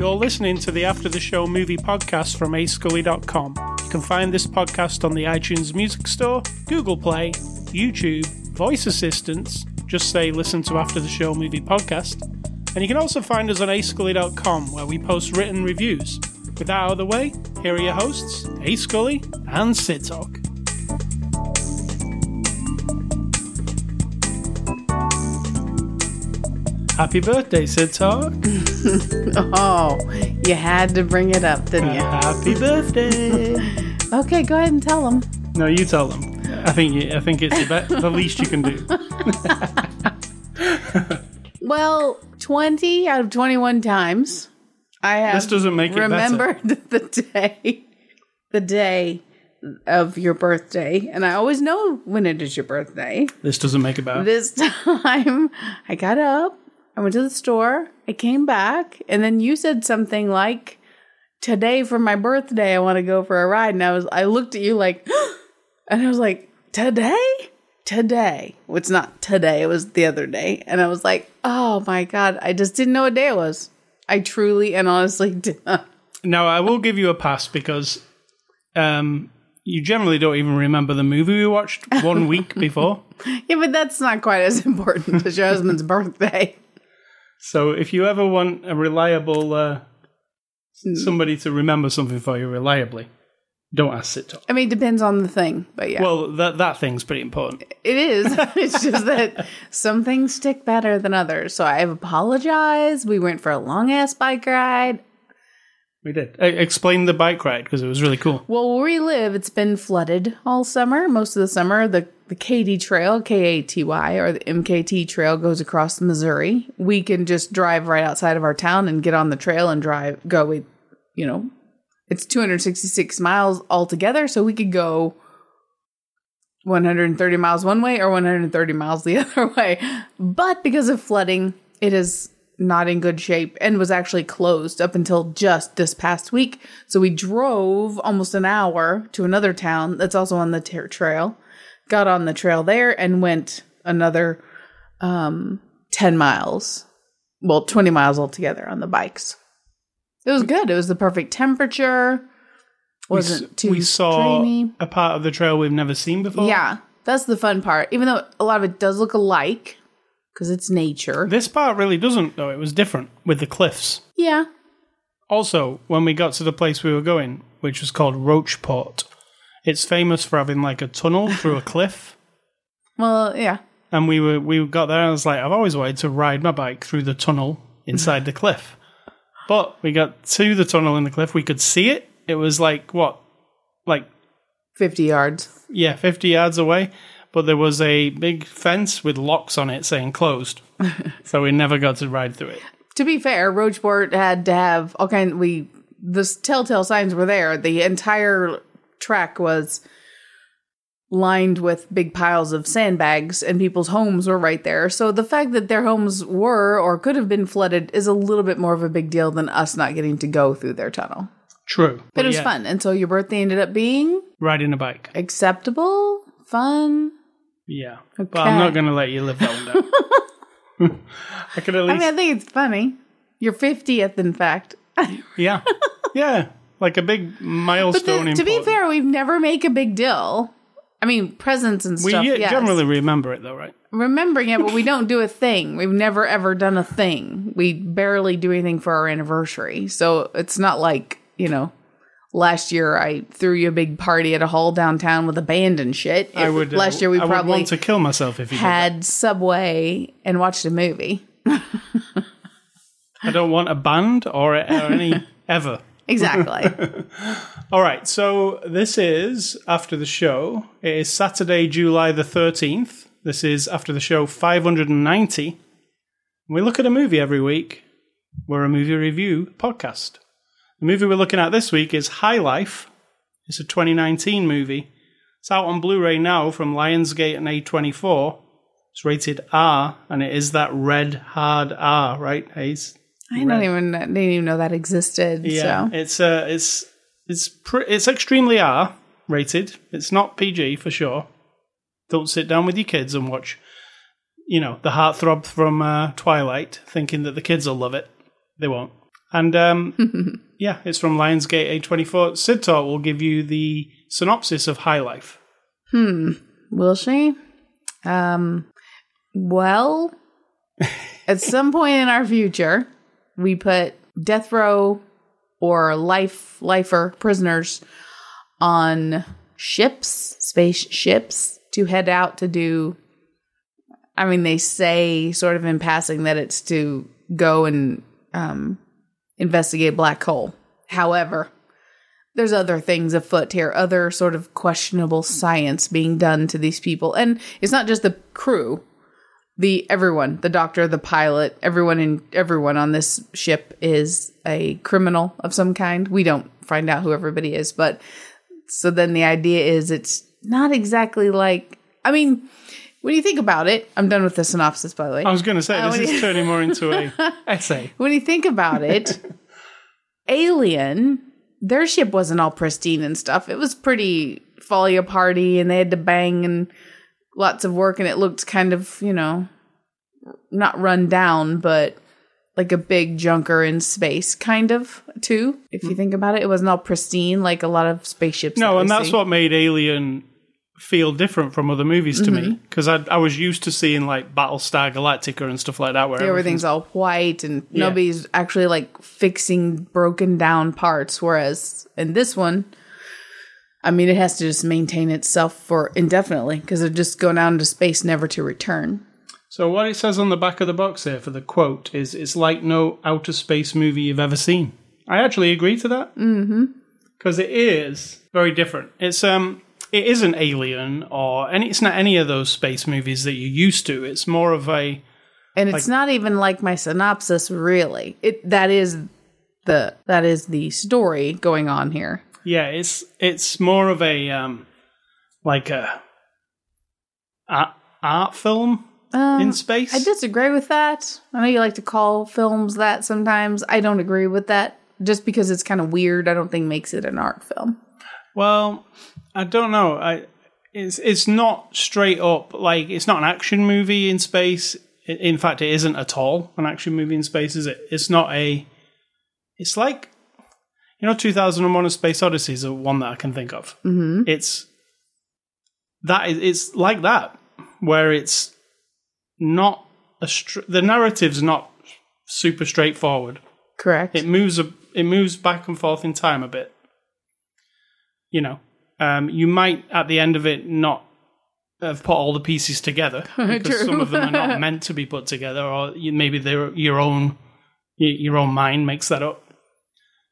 You're listening to the After the Show movie podcast from ascully.com. You can find this podcast on the iTunes Music Store, Google Play, YouTube, voice assistants. Just say listen to After the Show movie podcast. And you can also find us on ascully.com where we post written reviews. With that out of the way, here are your hosts, A Scully and Sid Talk. Happy birthday, Sid Talk. Oh, you had to bring it up, didn't you? Happy birthday. Okay, go ahead and tell them. No, you tell them. I think you, I think it's the, be- the least you can do. Well, 20 out of 21 times I have This doesn't make it remembered the day the day of your birthday and I always know when it is your birthday. This doesn't make it better. This time I got up, I went to the store, I came back, and then you said something like today for my birthday I want to go for a ride and I was I looked at you like and I was like today? Today. Well, it's not today, it was the other day. And I was like, "Oh my god, I just didn't know what day it was." I truly and honestly did not. Now, I will give you a pass because um, you generally don't even remember the movie we watched one week before. Yeah, but that's not quite as important as your husband's birthday. So if you ever want a reliable uh, somebody to remember something for you reliably, don't ask Sid Talk. I mean, it depends on the thing, but yeah. Well, that that thing's pretty important. It is. it's just that some things stick better than others. So I've apologized. We went for a long ass bike ride. We did. I explain the bike ride because it was really cool. Well, where we live, it's been flooded all summer. Most of the summer, the the Katy Trail, K A T Y, or the MKT Trail goes across Missouri. We can just drive right outside of our town and get on the trail and drive. Go We, you know, it's 266 miles altogether, so we could go 130 miles one way or 130 miles the other way. But because of flooding, it is not in good shape and was actually closed up until just this past week. So we drove almost an hour to another town that's also on the ter- trail, got on the trail there and went another um 10 miles. Well, 20 miles altogether on the bikes. It was good. It was the perfect temperature. Wasn't we, too we saw a part of the trail we've never seen before. Yeah, that's the fun part. Even though a lot of it does look alike because it's nature. This part really doesn't, though. It was different with the cliffs. Yeah. Also, when we got to the place we were going, which was called Rocheport, it's famous for having like a tunnel through a cliff. Well, yeah. And we were we got there and I was like, I've always wanted to ride my bike through the tunnel inside the cliff. But we got to the tunnel in the cliff, we could see it. It was like what? Like 50 yards. yeah, fifty yards away. But there was a big fence with locks on it saying closed. so we never got to ride through it. To be fair, Rocheport had to have all kind we the telltale signs were there. The entire track was lined with big piles of sandbags and people's homes were right there. So the fact that their homes were or could have been flooded is a little bit more of a big deal than us not getting to go through their tunnel. True. But it was yeah, fun. And so your birthday ended up being Riding a bike. acceptable, fun. Yeah. But I'm not going to let you live that one down. I could at least I mean, I think it's funny. Your 50th, in fact. yeah. Yeah. Like a big But milestone. the, to be fair, we've never make a big deal. I mean, presents and we stuff. yeah, yes. generally remember it though, right? remembering it, but we don't do a thing. We've never ever done a thing. We barely do anything for our anniversary, so it's not like you know. Last year, I threw you a big party at a hall downtown with a band and shit. I would. uh, Last year, we I would probably want to kill myself if you had Subway and watched a movie. I don't want a band or, or any ever. Exactly. All right, so this is after the show. It is Saturday, July the 13th. This is after the show 590. We look at a movie every week. We're a movie review podcast. The movie we're looking at this week is High Life. It's a 2019 movie. It's out on Blu ray now from Lionsgate and A24. It's rated R, and it is that red, hard R, right, Hayes? I don't even didn't even know that existed. Yeah, So it's uh, it's it's pr- it's extremely R rated. It's not PG for sure. Don't sit down with your kids and watch, you know, the heartthrob from uh, Twilight, thinking that the kids will love it. They won't. And um, yeah, it's from Lionsgate A24. Sid Talk will give you the synopsis of High Life. Hmm. Will she? Um. Well, at some point in our future, we put death row or life lifer prisoners on ships, space ships, to head out to do. I mean, they say sort of in passing that it's to go and um, investigate black hole. However, there's other things afoot here, other sort of questionable science being done to these people, and it's not just the crew. The everyone, the doctor, the pilot, everyone in everyone on this ship is a criminal of some kind. We don't find out who everybody is, but so then the idea is it's not exactly like I mean, when you think about it, I'm done with the synopsis by the way. I was going to say, Oh, this is turning more into a essay. when you think about it, Alien, their ship wasn't all pristine and stuff. It was pretty falling party and they had to bang and lots of work, and it looked kind of, you know, not run down, but like a big junker in space, kind of too. If you think about it, it wasn't all pristine like a lot of spaceships. No, that and that's see. what made Alien feel different from other movies to Mm-hmm. me because I, I was used to seeing like Battlestar Galactica and stuff like that where everything's all white and nobody's actually like fixing broken down parts whereas in this one i mean it has to just maintain itself for indefinitely because they're just going out into space never to return So what it says on the back of the box here for the quote is it's like no outer space movie you've ever seen. I actually agree to that. Mm-hmm. Because it is very different. It's um it isn't Alien or any it's not any of those space movies that you're used to. It's more of a and it's not even like my synopsis really it that is the that is the story going on here yeah, it's it's more of a um like a art, art film in space. i disagree with that i know you like to call films that sometimes i don't agree with that just because it's kind of weird i don't think makes it an art film Well, I don't know. I it's it's not straight up like it's not an action movie in space. In fact, it isn't at all an action movie in space, is it? It's not a. It's like you know, two thousand and one: A Space Odyssey is one that I can think of. Mm-hmm. It's that is it's like that where it's not a str- the narrative's not super straightforward. correct It moves a, it moves back and forth in time a bit. You know, um, you might at the end of it not have put all the pieces together because some of them are not meant to be put together, or you, maybe they're your own your own mind makes that up.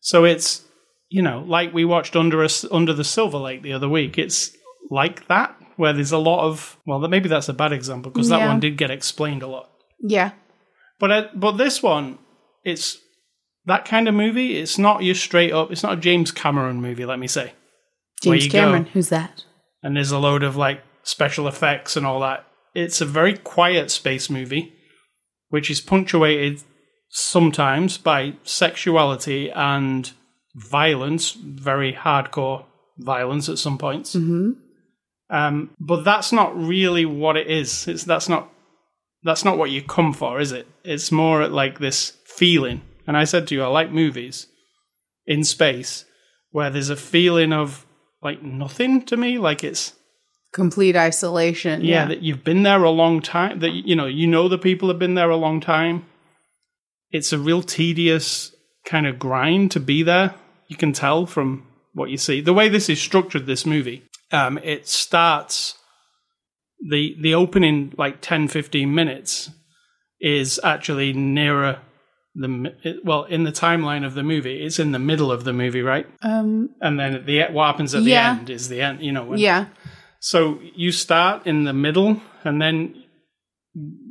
So it's you know like we watched under us under the Silver Lake the other week. It's like that where there's a lot of well, maybe that's a bad example because that one did get explained a lot. yeah But uh, but this one, it's that kind of movie. It's not your straight up. It's not a James Cameron movie. Let me say. James you go. cameron who's that And there's a load of like special effects and all that. It's a very quiet space movie, which is punctuated sometimes by sexuality and violence, very hardcore violence at some points. mm-hmm. Um, but that's not really what it is. It's that's not that's not what you come for, is it? It's more like this feeling. And I said to you, I like movies in space where there's a feeling of like nothing to me, like it's complete isolation. yeah, Yeah. that you've been there a long time. That you know, you know the people have been there a long time. It's a real tedious kind of grind to be there. You can tell from what you see. The way this is structured, this movie, um, it starts the the opening like 10, 15 minutes is actually nearer the well in the timeline of the movie. It's in the middle of the movie, right? um. And then at the what happens at the end is the end. You know, when, Yeah. so you start in the middle, and then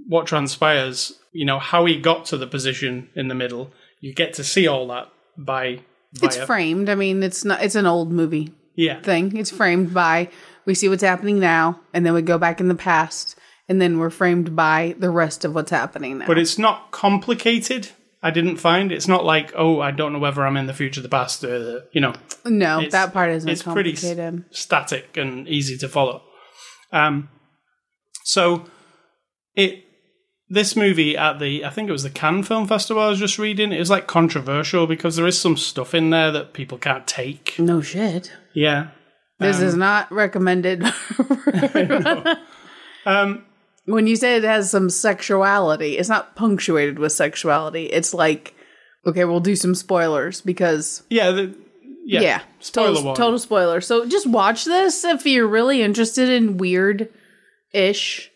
what transpires, you know, how he got to the position in the middle, you get to see all that by via, It's framed. I mean, it's not. It's an old movie yeah, thing. It's framed by we see what's happening now, and then we go back in the past, and then we're framed by the rest of what's happening now. but it's not complicated. I didn't find. It's not like, oh, I don't know whether I'm in the future, the past, or the, you know, No, that part isn't it's pretty static and easy to follow. Um, so it this movie at the I think it was the Cannes Film Festival I was just reading. It was like controversial because there is some stuff in there that people can't take. no shit. Yeah. This Um, is not recommended. Um, when you say it has some sexuality, it's not punctuated with sexuality. It's like, okay, we'll do some spoilers because yeah. The, yeah. yeah, Spoiler total, total spoiler. So just watch this if you're really interested in weird ish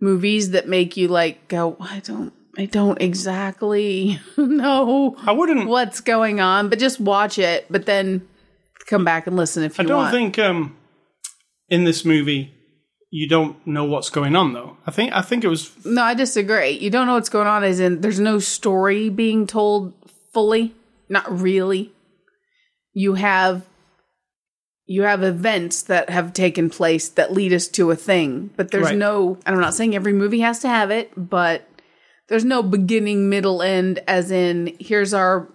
movies that make you like go, I don't, I don't exactly know I wouldn't. what's going on, but just watch it. But then come back and listen if you I don't want. think um, in this movie you don't know what's going on though. I think I think it was No, I disagree. You don't know what's going on, as in there's no story being told fully. Not really. You have you have events that have taken place that lead us to a thing, but there's Right. no. And I'm not saying every movie has to have it, but there's no beginning, middle, end. As in, here's our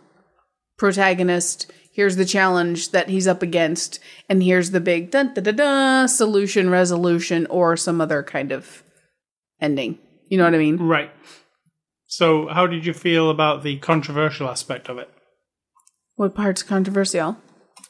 protagonist. Here's the challenge that he's up against, and here's the big dun da da da solution, resolution, or some other kind of ending. You know what I mean? right. So, how did you feel about the controversial aspect of it? What part's controversial?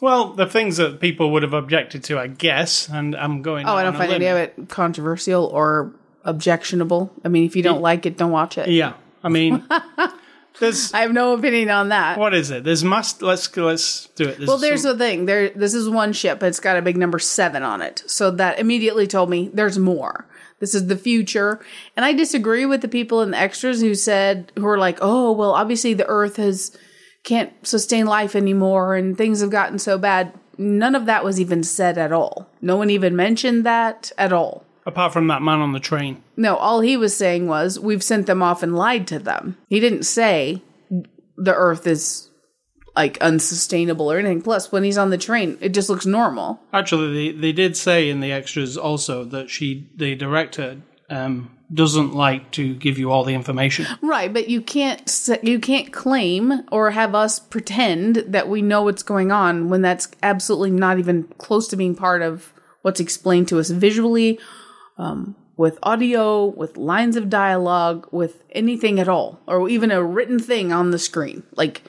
Well, the things that people would have objected to, I guess, and I'm going. Oh, I don't find any of it controversial or objectionable. I mean, if you don't like it, don't watch it. Yeah, I mean, there's I have no opinion on that. what is it? There's must. Let's let's do it. Well, there's the thing. There, this is one ship. It's got a big number seven on it, so that immediately told me there's more. This is the future, and I disagree with the people in the extras who said who are like, "Oh, well, obviously the Earth has can't sustain life anymore, and things have gotten so bad." None of that was even said at all. No one even mentioned that at all. apart from that man on the train. No, all he was saying was, we've sent them off and lied to them. He didn't say the earth is like unsustainable or anything. Plus, when he's on the train, it just looks normal. Actually, they they did say in the extras also that she, the director, um, doesn't like to give you all the information. Right, but you can't you can't claim or have us pretend that we know what's going on when that's absolutely not even close to being part of what's explained to us visually, um, with audio, with lines of dialogue, with anything at all, or even a written thing on the screen. Like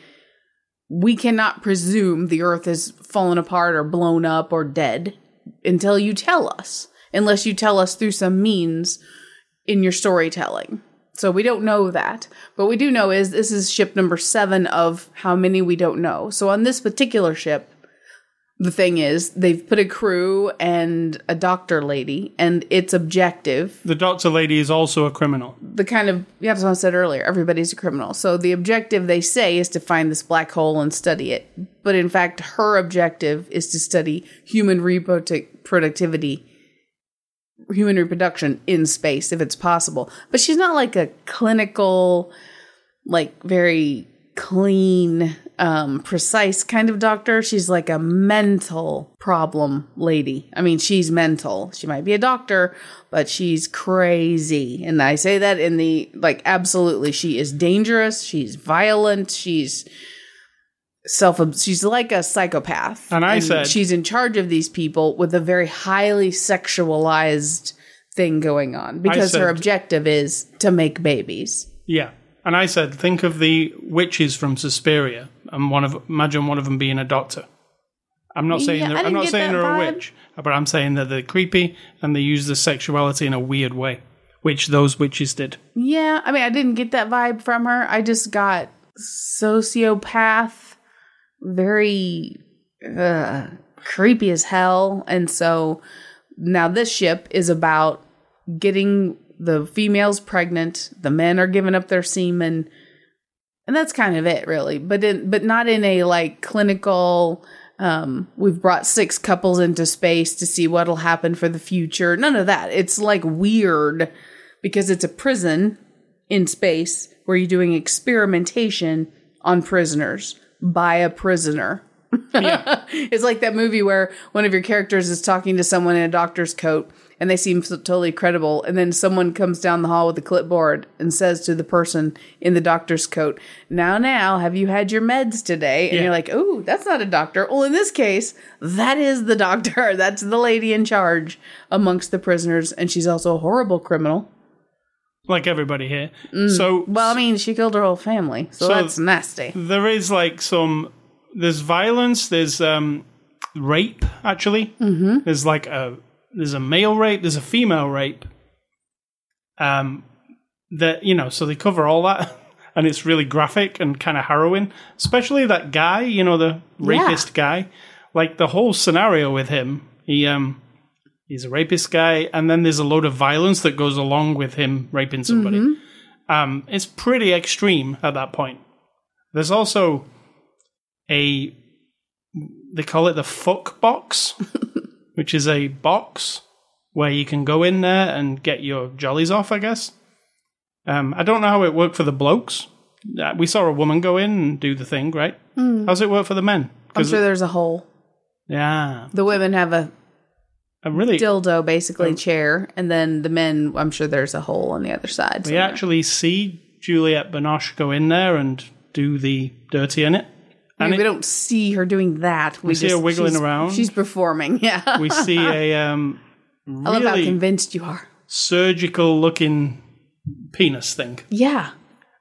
we cannot presume the earth is fallen apart or blown up or dead until you tell us, unless you tell us through some means in your storytelling. So we don't know that. But we do know is this is ship number seven of how many we don't know. So on this particular ship, the thing is they've put a crew and a doctor lady, and its objective The doctor lady is also a criminal. the kind of yeah, that's what I said earlier. Everybody's a criminal. So the objective they say is to find this black hole and study it. But in fact, her objective is to study human reproduc- productivity, human reproduction in space if it's possible. But she's not like a clinical, like very clean, um, precise kind of doctor. She's like a mental problem lady. I mean, she's mental. She might be a doctor, but she's crazy. And I say that in the like, absolutely. She is dangerous. She's violent. She's self, she's like a psychopath. And I said- she's in charge of these people with a very highly sexualized thing going on because her objective is to make babies. Yeah. And I said, think of the witches from Suspiria, and one of imagine one of them being a doctor. I'm not saying Yeah, they're, I I'm didn't saying they're a witch, but I'm saying that they're creepy and they use the sexuality in a weird way, which those witches did. Yeah, I mean, I didn't get that vibe from her. I just got sociopath, very uh, creepy as hell. And so now this ship is about getting the females pregnant. The men are giving up their semen, and that's kind of it, really. But in but not in a like clinical. Um, we've brought six couples into space to see what'll happen for the future. None of that. It's like weird because it's a prison in space where you're doing experimentation on prisoners by a prisoner. Yeah. It's like that movie where one of your characters is talking to someone in a doctor's coat and they seem totally credible. And then someone comes down the hall with a clipboard and says to the person in the doctor's coat, "Now, now, have you had your meds today?" And Yeah. you're like, "Ooh, that's not a doctor." Well, in this case, that is the doctor. That's the lady in charge amongst the prisoners, and she's also a horrible criminal. Like everybody here. So Well, I mean, she killed her whole family, so, So- that's nasty. there is like some there's violence there's um rape actually mm-hmm. there's like a there's a male rape there's a female rape um that you know so they cover all that and it's really graphic and kind of harrowing especially that guy you know the rapist guy like the whole scenario with him he um he's a rapist guy and then there's a load of violence that goes along with him raping somebody um it's pretty extreme at that point there's also a they call it the fuck box, which is a box where you can go in there and get your jollies off, I guess. Um, I don't know how it worked for the blokes. Uh, We saw a woman go in and do the thing, right? How's it work for the men? I'm sure there's a hole. yeah, The women have a I'm really. dildo, basically chair, and then the men. I'm sure there's a hole on the other side. we somewhere. actually see Juliette Binoche go in there and do the dirty in it. And we it- don't see her doing that. We, see her wiggling she's- around. She's performing. Yeah. we see a um, I love how really convinced you are. surgical looking penis thing. Yeah.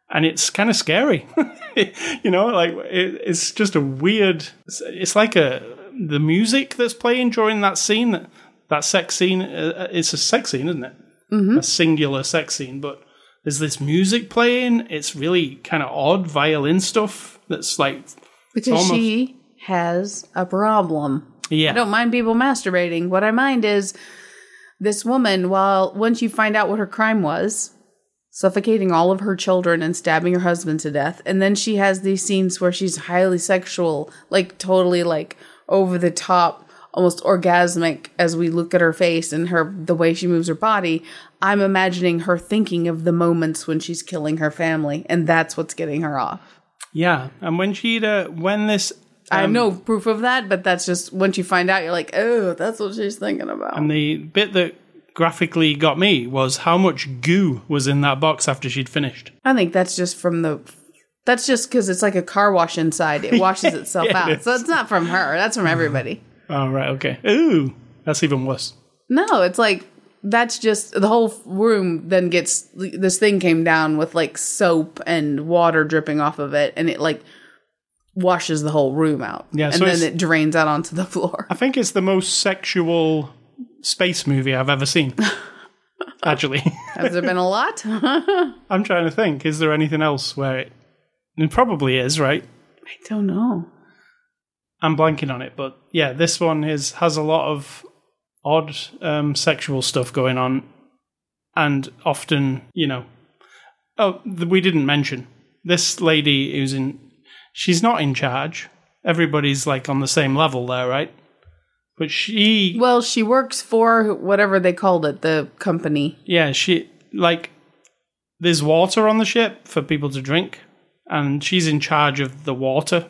and it's kind of scary. you know, like it, it's just a weird. It's, it's like a the music that's playing during that scene, that, that sex scene. Uh, it's a sex scene, isn't it? Mm-hmm. A singular sex scene, but there's this music playing. It's really kind of odd violin stuff. That's like, Because almost- she has a problem. yeah, I don't mind people masturbating. What I mind is this woman, while once you find out what her crime was, suffocating all of her children and stabbing her husband to death, and then she has these scenes where she's highly sexual, like totally like over the top, almost orgasmic as we look at her face and her the way she moves her body. I'm imagining her thinking of the moments when she's killing her family, and that's what's getting her off. yeah. And when she uh, when this I have um, no proof of that, but that's just once you find out, you're like, oh, that's what she's thinking about. And the bit that graphically got me was how much goo was in that box after she'd finished. I think that's just from the. That's just because it's like a car wash inside. It washes itself Yeah, out. it so it's not from her. That's from everybody. Oh, right, okay. Ooh, that's even worse. No, it's like that's just the whole room. Then gets this thing came down with like soap and water dripping off of it, and it like washes the whole room out. Yeah, and so then it drains out onto the floor. I think it's the most sexual space movie I've ever seen. Actually, Has there been a lot? I I'm trying to think. Is there anything else where it? It probably is, right? I don't know. I'm blanking on it, but yeah, this one is has a lot of odd um, sexual stuff going on, and often, you know, oh, th- we didn't mention this lady who's in. She's not in charge. Everybody's like on the same level there, right? But she, Well, she works for whatever they called it, the company. yeah, she like there's water on the ship for people to drink, and she's in charge of the water,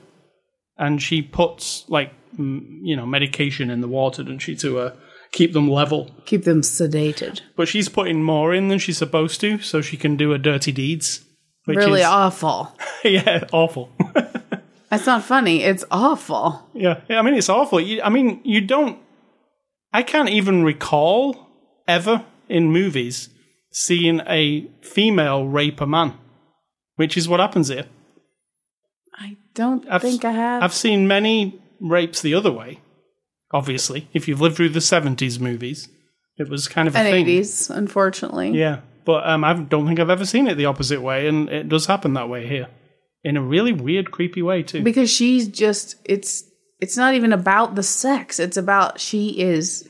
and she puts like m- you know medication in the water, doesn't she, to uh, keep them level. Keep them sedated. But she's putting more in than she's supposed to, so she can do her dirty deeds. Which really is, awful. yeah, awful. That's not funny. It's awful. yeah, yeah, I mean it's awful. You, I mean you don't. I can't even recall ever in movies seeing a female rape a man, which is what happens here. Don't I've- think I have. I've seen many rapes the other way. Obviously, if you've lived through the seventies movies, it was kind of a and thing. 80s, unfortunately. Yeah, but um, I don't think I've ever seen it the opposite way, and it does happen that way here, in a really weird, creepy way too. Because she's just it's it's not even about the sex. It's about she is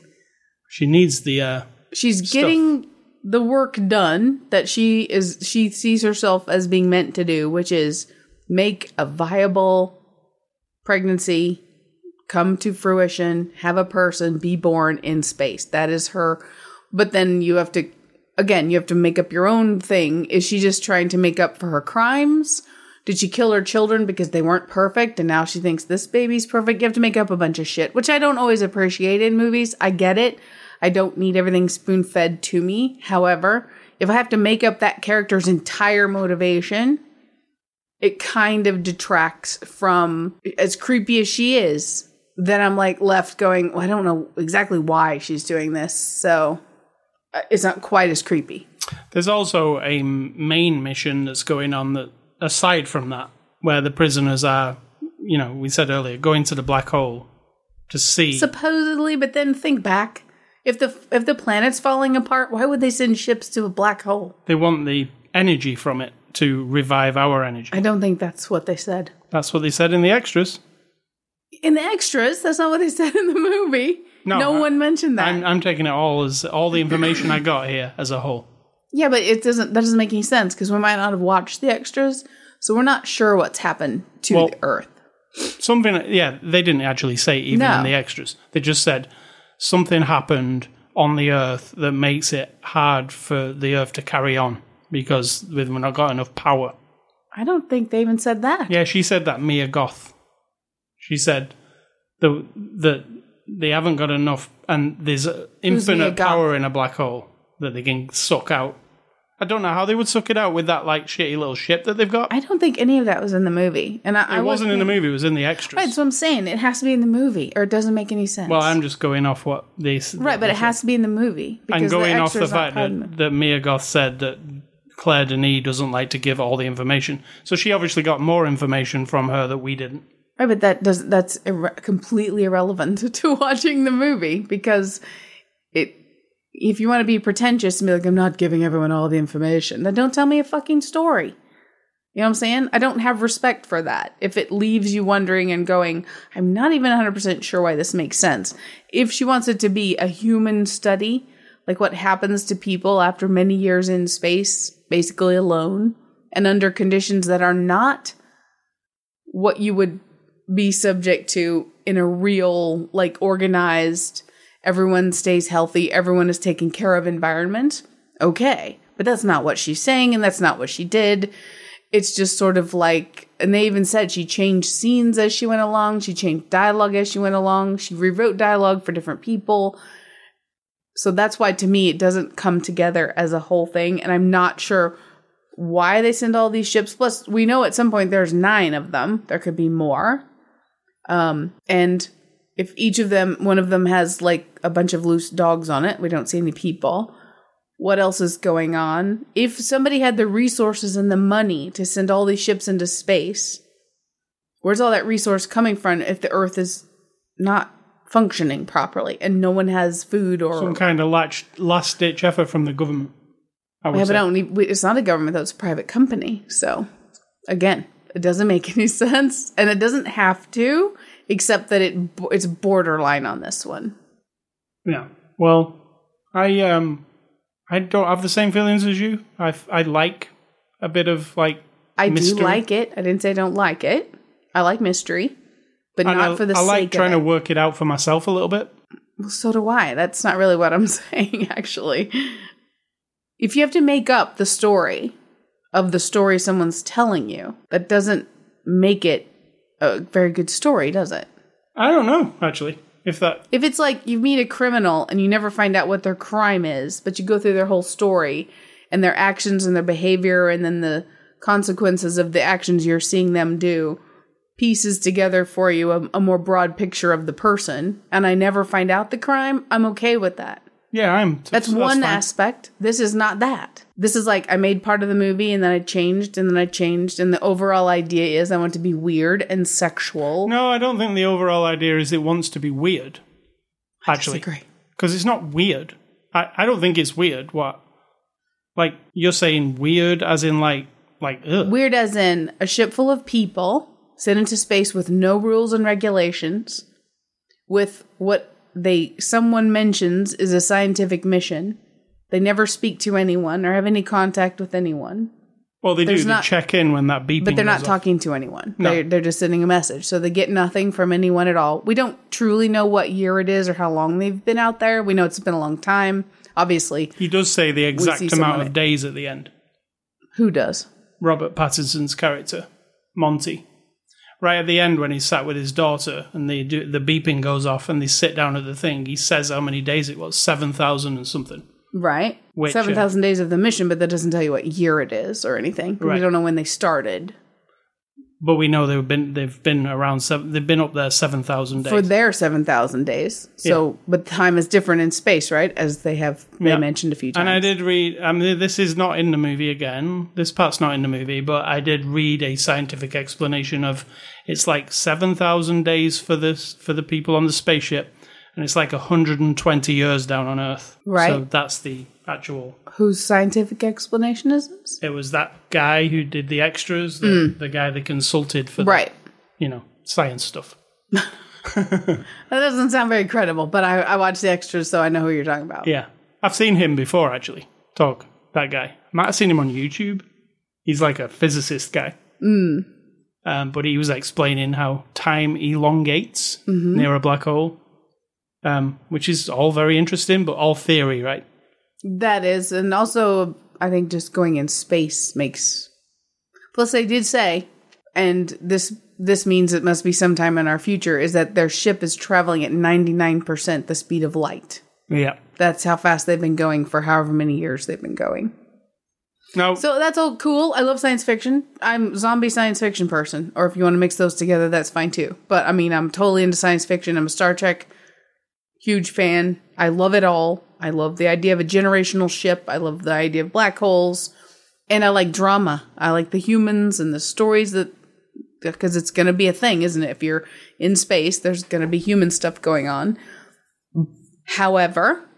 she needs the uh, she's getting the work done that she is she sees herself as being meant to do, which is make a viable pregnancy come to fruition, have a person be born in space. That is her. But then you have to again, you have to make up your own thing. Is she just trying to make up for her crimes? Did she kill her children because they weren't perfect and now she thinks this baby's perfect? You have to make up a bunch of shit, which I don't always appreciate in movies. I get it. I don't need everything spoon fed to me. However, if I have to make up that character's entire motivation, it kind of detracts from as creepy as she is. Then I'm like left going, well, I don't know exactly why she's doing this. So uh, it's not quite as creepy. There's also a main mission that's going on that, aside from that, where the prisoners are, you know, we said earlier, going to the black hole to see. Supposedly, but then think back. If the if the planet's falling apart, why would they send ships to a black hole? they want the energy from it to revive our energy. I don't think that's what they said. That's what they said in the extras. In the extras, that's not what they said in the movie. No, No, I- one mentioned that. I'm, I'm taking it all as all the information I got here as a whole. yeah, but it doesn't that doesn't make any sense because we might not have watched the extras, so we're not sure what's happened to Well- the Earth. Something, yeah, they didn't actually say even No. in the extras. They just said something happened on the Earth that makes it hard for the Earth to carry on because we've not got enough power. I don't think they even said that. Yeah, she said that Mia Goth. She said the that they haven't got enough, and there's infinite power in a black hole that they can suck out. I don't know how they would suck it out with that like shitty little ship that they've got. I don't think any of that was in the movie, and I, I it wasn't in the movie. it was in the extras. Right, that's what I'm saying. It has to be in the movie, or it doesn't make any sense. well, I'm just going off what they right, but it has to be in the movie. and because going off the fact the that, that Mia Goth said that Claire Denis doesn't like to give all the information, so she obviously got more information from her that we didn't. Right, but that does that's irre- completely irrelevant to watching the movie because it. If you want to be pretentious and be like, I'm not giving everyone all the information, then don't tell me a fucking story. You know what I'm saying? I don't have respect for that. If it leaves you wondering and going, I'm not even 100% sure why this makes sense. If she wants it to be a human study, like what happens to people after many years in space, basically alone, and under conditions that are not what you would be subject to in a real, like organized, everyone stays healthy, everyone is taken care of environment. Okay. But that's not what she's saying, and that's not what she did. It's just sort of like, and they even said she changed scenes as she went along, she changed dialogue as she went along, she rewrote dialogue for different people. So that's why to me it doesn't come together as a whole thing, and I'm not sure why they send all these ships. Plus, we know at some point there's nine of them. There could be more. Um, and if each of them, one of them has like a bunch of loose dogs on it, we don't see any people. What else is going on? If somebody had the resources and the money to send all these ships into space, where's all that resource coming from if the Earth is not functioning properly and no one has food or Some kind of last ditch effort from the government. I would yeah, but. I don't need, it's not a government, though. It's a private company. So, again, it doesn't make any sense. And it doesn't have to, except that it it's borderline on this one. Yeah. Well, I um, I don't have the same feelings as you. I I like a bit of like I mystery. do like it. I didn't say I don't like it. I like mystery, but And not I, for the I like trying to work it out for myself a little bit. Well, so do I. That's not really what I'm saying, actually. If you have to make up the story of the story someone's telling you, that doesn't make it a very good story, does it? I don't know actually if that. If it's like you meet a criminal and you never find out what their crime is, but you go through their whole story and their actions and their behavior and then the consequences of the actions you're seeing them do pieces together for you a, a more broad picture of the person and I never find out the crime, I'm okay with that. Yeah, I'm. That's, one aspect. This is not that. This is like I made part of the movie and then I changed and then I changed and the overall idea is I want to be weird and sexual. No, I don't think the overall idea is it wants to be weird. Actually, Disagree. because it's not weird. I, I don't think it's weird. What? Like you're saying weird, as in like like ugh. Weird as in a ship full of people sent into space with no rules and regulations, with what they someone mentions is a scientific mission. They never speak to anyone or have any contact with anyone, Well, they do. there's They check in when that beeping. but they're not off. talking to anyone. No. They're, they're just sending a message. So they get nothing from anyone at all. We don't truly know what year it is or how long they've been out there. We know it's been a long time. Obviously, He does say the exact amount of days at the end. who does? Robert Pattinson's character, Monty. Right at the end when he sat with his daughter and the the beeping goes off and they sit down at the thing, he says how many days it was, seven thousand and something. Right. Which, Seven uh, days of the mission, but that doesn't tell you what year it is or anything. We don't know when they started But we know they've been they've been around seven. They've been up there seven thousand days. for their seven thousand days. So, but time is different in space, right? As they have they Yeah. mentioned a few times. And I did read. I mean, this is not in the movie again. This part's not in the movie, but I did read a scientific explanation of it's like seven thousand days for this for the people on the spaceship, and it's like hundred and twenty years down on Earth. Right. So that's the actual. Whose scientific explanation is this? It was that guy who did the extras, the, the guy they consulted for, the, Right. you know, science stuff. That doesn't sound very credible, but I, I watched the extras, so I know who you're talking about. Yeah, I've seen him before actually. Talk that guy. I Might have seen him on YouTube. He's like a physicist guy. Mm. Um, but he was explaining how time elongates near a black hole, um, which is all very interesting, but all theory, right? That is, and also I think just going in space makes. Plus, they did say, and this this means it must be sometime in our future, is that their ship is traveling at ninety nine percent the speed of light. Yeah. That's how fast they've been going for however many years they've been going. Now, So that's all cool. I love science fiction. I'm zombie science fiction person, or if you want to mix those together, that's fine too. But I mean, I'm totally into science fiction. I'm a Star Trek huge fan. I love it all. I love the idea of a generational ship. I love the idea of black holes, and I like drama. I like the humans and the stories that because it's going to be a thing, isn't it? If you're in space, there's going to be human stuff going on. However,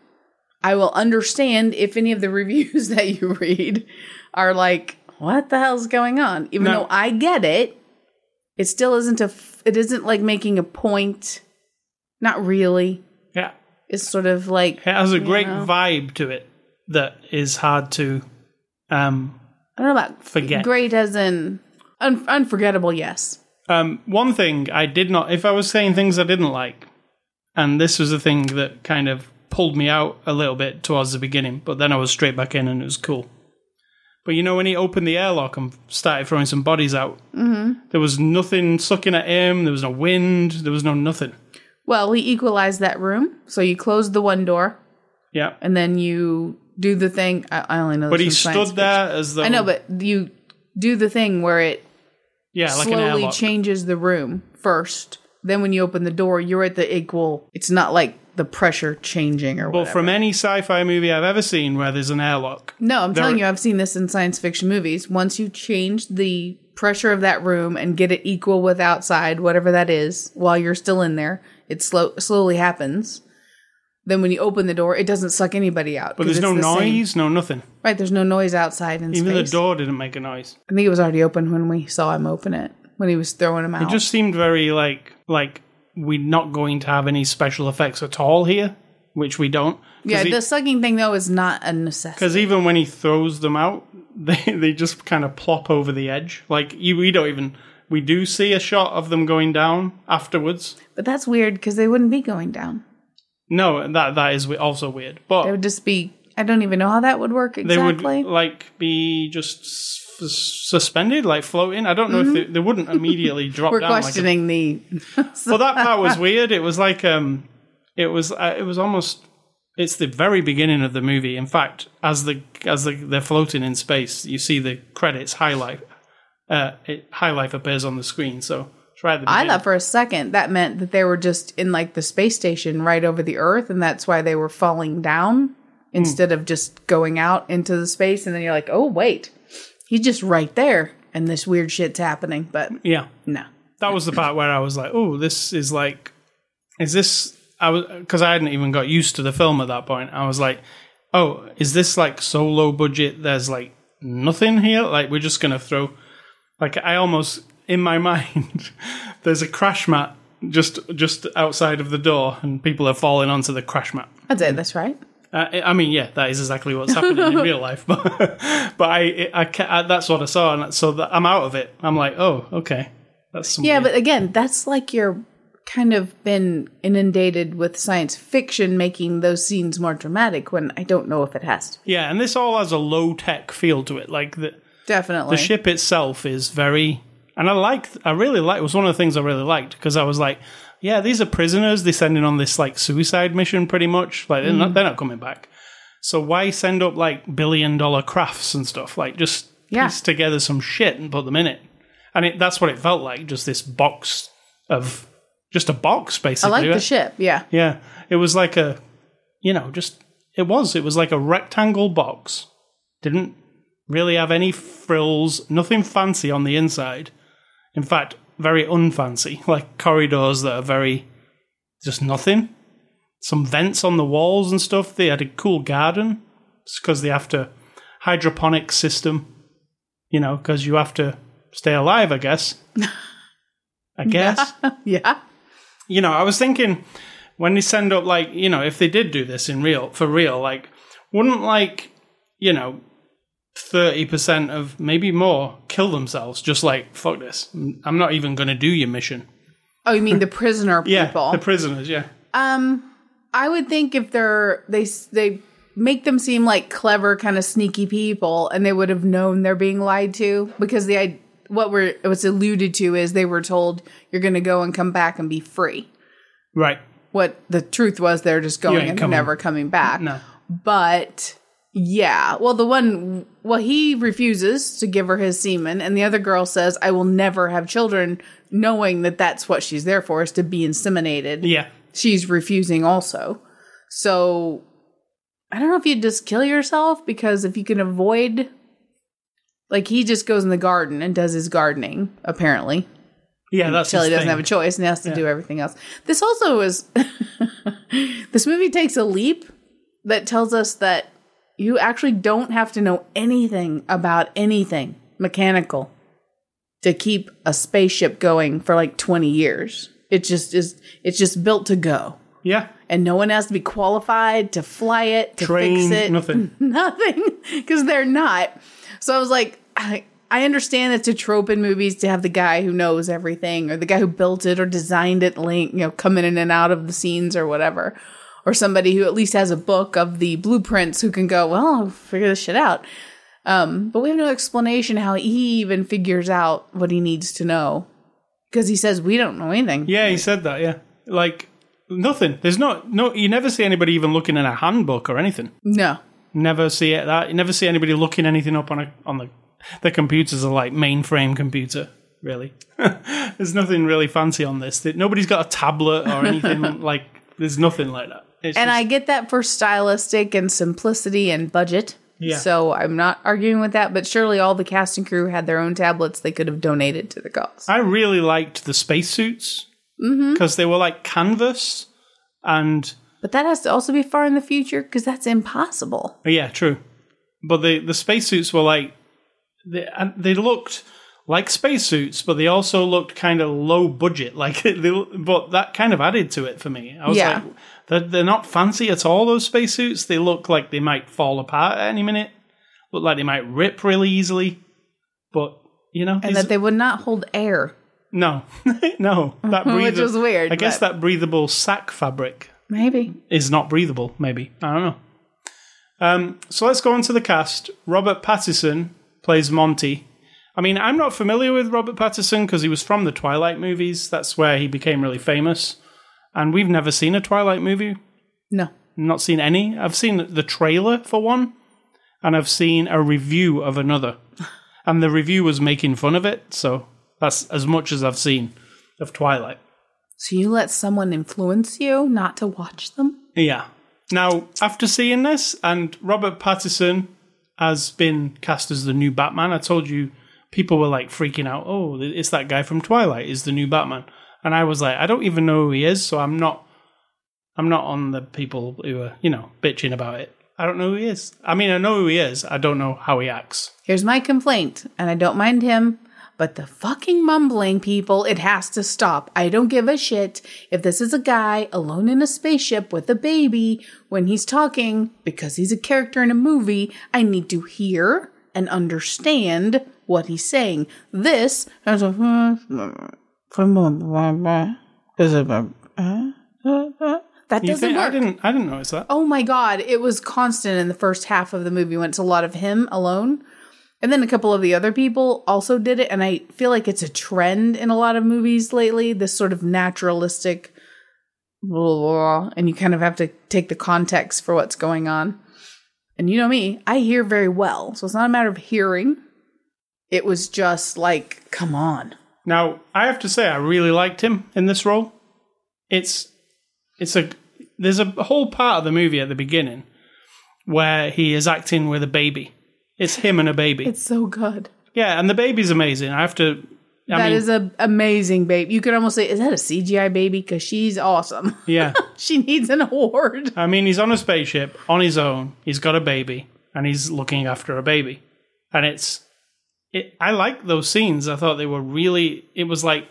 I will understand if any of the reviews that you read are like, what the hell's going on? Even No. though I get it, it still isn't a, f- it isn't like making a point. Not really. It's sort of like, it has a great know. vibe to it that is hard to um, I don't know about forget. great as in un- unforgettable, yes. Um, one thing I did not, if I was saying things I didn't like, and this was the thing that kind of pulled me out a little bit towards the beginning, but then I was straight back in and it was cool. But you know, when he opened the airlock and started throwing some bodies out, mm-hmm. there was nothing sucking at him, there was no wind, there was no nothing. Well, we equalized that room. So you close the one door Yeah. and then you do the thing. I, I only know But this he stood there as though. I know, but you do the thing where it Yeah, like an slowly airlock. changes the room first. Then when you open the door, you're at the equal. It's not like the pressure changing or whatever. from any sci fi movie I've ever seen where there's an airlock, no, I'm there- telling you, I've seen this in science fiction movies. Once you change the pressure of that room and get it equal with outside, whatever that is, while you're still in there, it slow slowly happens. Then when you open the door, it doesn't suck anybody out. but there's no the same- noise, no nothing. Right, there's no noise outside in Even space. the door didn't make a noise. I think it was already open when we saw him open it when he was throwing him out. It just seemed very like like we're not going to have any special effects at all here, which we don't. yeah, Because the sucking thing though is not a necessity. Because even when he throws them out, they they just kind of plop over the edge. Like you, we don't even. We do see a shot of them going down afterwards. But that's weird because they wouldn't be going down. No, that that is also weird. But They would just be. I don't even know how that would work exactly. they would like be just s- suspended, like floating. I don't know if they, they wouldn't immediately drop Mm-hmm. We're down. like a questioning the. well, that part was weird. It was like um, it was uh, it was almost. It's the very beginning of the movie. In fact, as the as the, they're floating in space, you see the credits highlight. Uh, it, high life appears on the screen. So try the I thought for a second that meant that they were just in like the space station right over the Earth, and that's why they were falling down instead of just going out into the space. And then you're like, oh wait, he's just right there, and this weird shit's happening. But yeah, no, that was the part where I was like, "Oh, this is like, is this?" I was because I hadn't even got used to the film at that point. I was like, "Oh, is this like so low budget? There's like nothing here. Like we're just gonna throw." Like I almost in my mind, there's a crash mat just just outside of the door, and people are falling onto the crash mat. that's it. That's right. Uh, I mean, yeah, that is exactly what's happening in real life. But but I, I, I that's what I saw, and so that I'm out of it. I'm like, oh, okay, that's some Yeah, but again, that's like you're kind of been inundated with science fiction making those scenes more dramatic when I don't know if it has to. Yeah, and this all has a low tech feel to it. Like the Definitely. the ship itself is very And I like, I really liked, it was one of the things I really liked because I was like, yeah, these are prisoners. They're sending on this like suicide mission pretty much. Like they're, not, mm. they're not coming back. So why send up like billion dollar crafts and stuff? Like just Yeah. piece together some shit and put them in it. And it, that's what it felt like, just this box of, just a box basically. I like the ship. Yeah. Yeah, it was like a, you know, just it was. It was like a rectangle box. Didn't really have any frills, nothing fancy on the inside. In fact, very unfancy, like corridors that are very just nothing. Some vents on the walls and stuff. They had a cool garden because they have to hydroponic system, you know, because you have to stay alive, I guess. I guess Yeah. you know, I was thinking when they send up like, you know, if they did do this in real for real, like wouldn't like, you know, 30% of maybe more kill themselves just like fuck this. I'm not even going to do your mission. Oh, you mean the prisoner Yeah, people? the prisoners, yeah. um, I would think if they're they they make them seem like clever, kind of sneaky people, and they would have known they're being lied to because the what we're it was alluded to is they were told you're going to go and come back and be free. Right. What the truth was, they're just going and coming- never coming back. No. But yeah, well, the one, well, he refuses to give her his semen, and the other girl says, "I will never have children," knowing that that's what she's there for is to be inseminated. Yeah. She's refusing also. So I don't know if you'd just kill yourself because if you can avoid, like, he just goes in the garden and does his gardening apparently Yeah, that's until he doesn't thing. have a choice and has to do everything else. This also is this movie takes a leap that tells us that you actually don't have to know anything about anything mechanical to keep a spaceship going for like 20 years. It just is it's just built to go. Yeah. And no one has to be qualified to fly it, to Train, fix it nothing. nothing because they're not. So I was like, I, I understand it's a trope in movies to have the guy who knows everything or the guy who built it or designed it, link, you know, coming in and out of the scenes or whatever. Or somebody who at least has a book of the blueprints who can go, well, I'll figure this shit out. Um, but we have no explanation how he even figures out what he needs to know because he says we don't know anything. Yeah, he said that, yeah. Like nothing. There's not no you never see anybody even looking in a handbook or anything. No. Never see it that. You never see anybody looking anything up on a on the the computers are like mainframe computer. Really, there's nothing really fancy on this. Nobody's got a tablet or anything like. There's nothing like that. And just- I get that for stylistic and simplicity and budget. Yeah. So I'm not arguing with that, but surely all the cast and crew had their own tablets they could have donated to the cause. I really liked the spacesuits mm-hmm. because they were like canvas and But that has to also be far in the future because that's impossible. Yeah, true. But the the spacesuits were like they and they looked like spacesuits, but they also looked kind of low budget. Like, they, but that kind of added to it for me. I was Yeah. like, they're, they're not fancy at all. Those spacesuits. They look like they might fall apart at any minute. Look like they might rip really easily. But you know, And that they would not hold air. no, no, that Which was weird, I guess that breathable sack fabric Maybe. is not breathable, maybe. I don't know. Um, so let's go on to the cast. Robert Pattinson plays Monte. I mean, I'm not familiar with Robert Pattinson because he was from the Twilight movies. That's where he became really famous. And we've never seen a Twilight movie. No. Not seen any. I've seen the trailer for one, and I've seen a review of another. And the review was making fun of it, so that's as much as I've seen of Twilight. So you let someone influence you not to watch them? Yeah. Now, after seeing this, and Robert Pattinson has been cast as the new Batman, I told you people were like freaking out. Oh, it's that guy from Twilight is the new Batman, and I was like, I don't even know who he is, so I'm not, I'm not on the people who are you know bitching about it. I don't know who he is. I mean, I know who he is. I don't know how he acts. Here's my complaint, and I don't mind him, but the fucking mumbling people, it has to stop. I don't give a shit if this is a guy alone in a spaceship with a baby when he's talking because he's a character in a movie. I need to hear and understand what he's saying. This is a that doesn't think, I didn't. I didn't notice that. Oh my god, it was constant in the first half of the movie when it's a lot of him alone. And then a couple of the other people also did it. And I feel like it's a trend in a lot of movies lately, this sort of naturalistic, blah, blah, blah, and you kind of have to take the context for what's going on. And you know me, I hear very well. So it's not a matter of hearing. It was just like, come on. Now, I have to say, I really liked him in this role. It's, it's a, there's a whole part of the movie at the beginning where he is acting with a baby. It's him and a baby. It's so good. yeah, and the baby's amazing. I have to. I That mean, is a amazing babe. You could almost say, is that a CGI baby? Because she's awesome. yeah. she needs an award. I mean, he's on a spaceship on his own. He's got a baby, and he's looking after a baby, and it's. It, I like those scenes. I thought they were really. It was like,